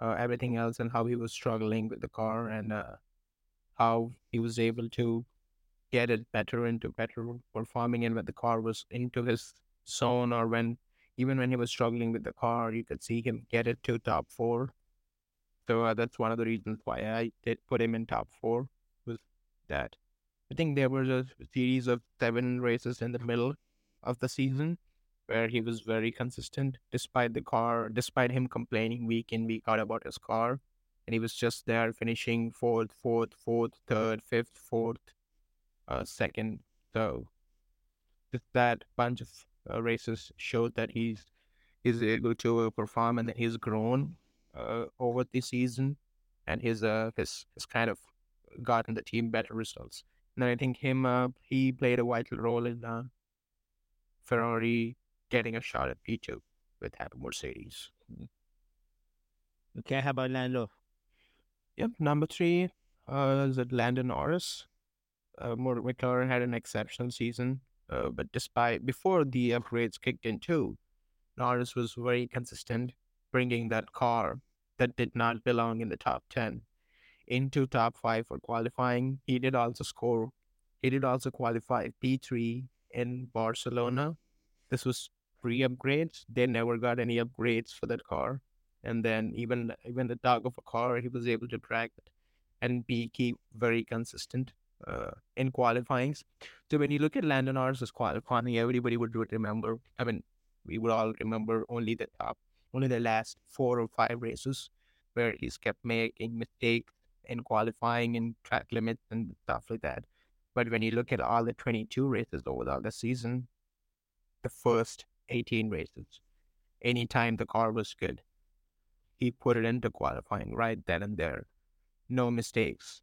uh, everything else and how he was struggling with the car and uh, how he was able to get it better into better performing and when the car was into his zone or when even when he was struggling with the car you could see him get it to top four. So uh, that's one of the reasons why i did put him in top four was that. I think there was a series of seven races in the middle of the season where he was very consistent despite the car despite him complaining week in week out about his car and he was just there finishing fourth, fourth, fourth, third, fifth, fourth, uh, second. So that bunch of uh, races showed that he's he's able to perform and that he's grown uh, over the season, and his uh his has kind of gotten the team better results. And I think him uh, he played a vital role in uh, Ferrari getting a shot at P2 with that Mercedes. Okay, how about Lando? Yep, number three uh, is it Lando Norris. Uh, McLaren had an exceptional season, uh, but despite before the upgrades kicked in too, Norris was very consistent, bringing that car that did not belong in the top ten into top five for qualifying. He did also score. He did also qualify P three in Barcelona. This was pre upgrades. They never got any upgrades for that car and then even even the dog of a car, he was able to track it and be keep very consistent uh, in qualifying. So when you look at Lando Norris's qualifying, everybody would remember. I mean, we would all remember only the top, only the last four or five races where he's kept making mistakes in qualifying and track limits and stuff like that. But when you look at all the 22 races over the season, the first 18 races, anytime the car was good, he put it into qualifying right then and there. No mistakes.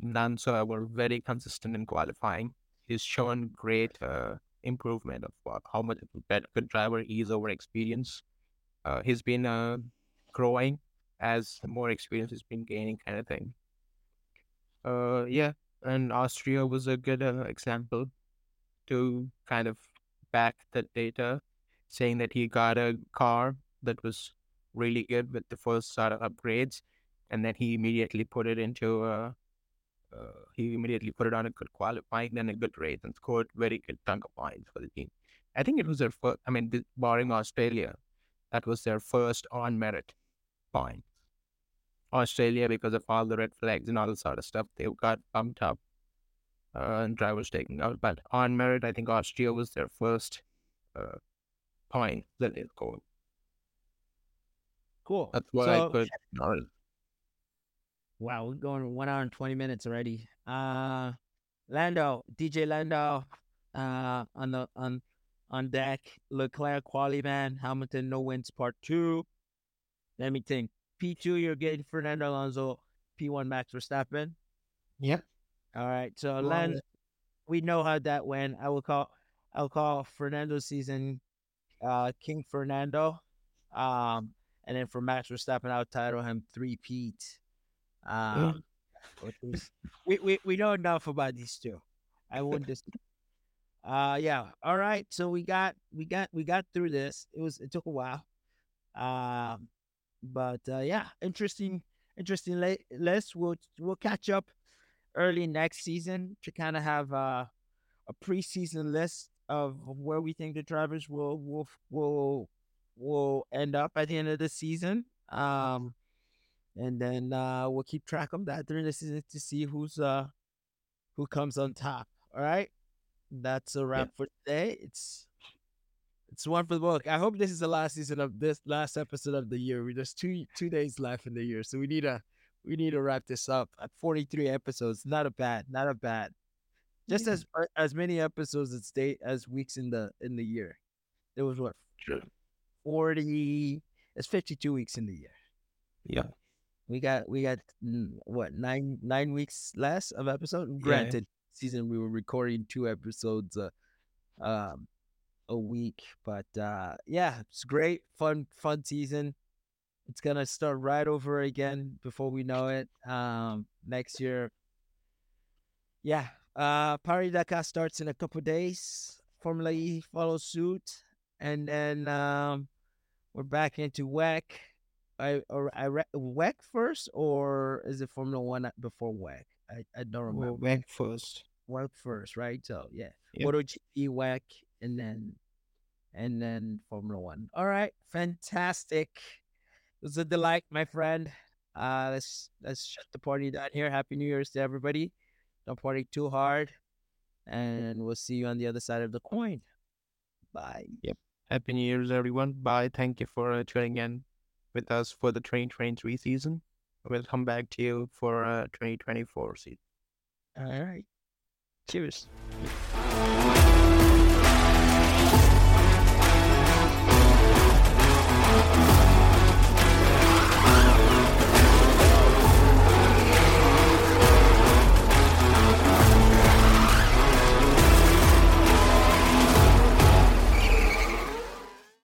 None so were very consistent in qualifying. He's shown great uh, improvement of how much better good driver he is over experience. Uh, he's been uh, growing as more experience he's been gaining, kind of thing. Uh, yeah, and Austria was a good uh, example to kind of back that data, saying that he got a car that was really good with the first sort of upgrades, and then he immediately put it into a. Uh, he immediately put it on a good qualifying, then a good race, and scored very good chunk of points for the team. I think it was their first. I mean, barring Australia, that was their first on merit point. Australia, because of all the red flags and all the sort of stuff, they got bumped up uh, and drivers taken out. But on merit, I think Austria was their first uh, point that they scored. Cool. That's what so, I could. Wow, we're going one hour and twenty minutes already. Uh Lando, DJ Lando, uh on the on on deck. Leclerc quali man, Hamilton no wins part two. Let me think. P two, you're getting Fernando Alonso. P one Max Verstappen. Yep. All right. So Lando, we know how that went. I will call I'll call Fernando season uh King Fernando. Um and then for Max Verstappen, I'll title him three Pete. Um, yeah. we, we we know enough about these two. I wouldn't just. Uh yeah. All right. So we got we got we got through this. It was it took a while. Um, but uh, yeah, interesting interesting list. We'll we'll catch up early next season to kind of have a, a preseason list of where we think the drivers will will will will end up at the end of the season. Um, and then uh, we'll keep track of that during the season to see who's uh who comes on top. All right, that's a wrap yeah. for today. It's it's one for the book. I hope this is the last season of this last episode of the year. We just two two days left in the year, so we need a we need to wrap this up at 43 episodes. Not a bad, not a bad. Just as uh, as many episodes as day as weeks in the in the year. There was what 40 it's 52 weeks in the year. Yeah. We got we got what nine nine weeks less of episode? Granted yeah. season we were recording two episodes uh, um a week but uh yeah it's great fun fun season. It's gonna start right over again before we know it um next year. Yeah uh Paris Dakar starts in a couple days. Formula E follows suit and then um we're back into WEC. I or I re- WEC first, or is it Formula One before WEC? I, I don't remember. Well, WEC first. WEC first, right? So yeah, yep. MotoGP, WEC, and then and then Formula One. All right, fantastic. It was a delight, my friend. Uh, let's let's shut the party down here. Happy New Year's to everybody. Don't party too hard, and we'll see you on the other side of the coin. Bye. Yep. Happy New Year's, everyone. Bye. Thank you for uh, tuning in with us for the 2023 season. We'll come back to you for uh, 2024 season. All right. Cheers.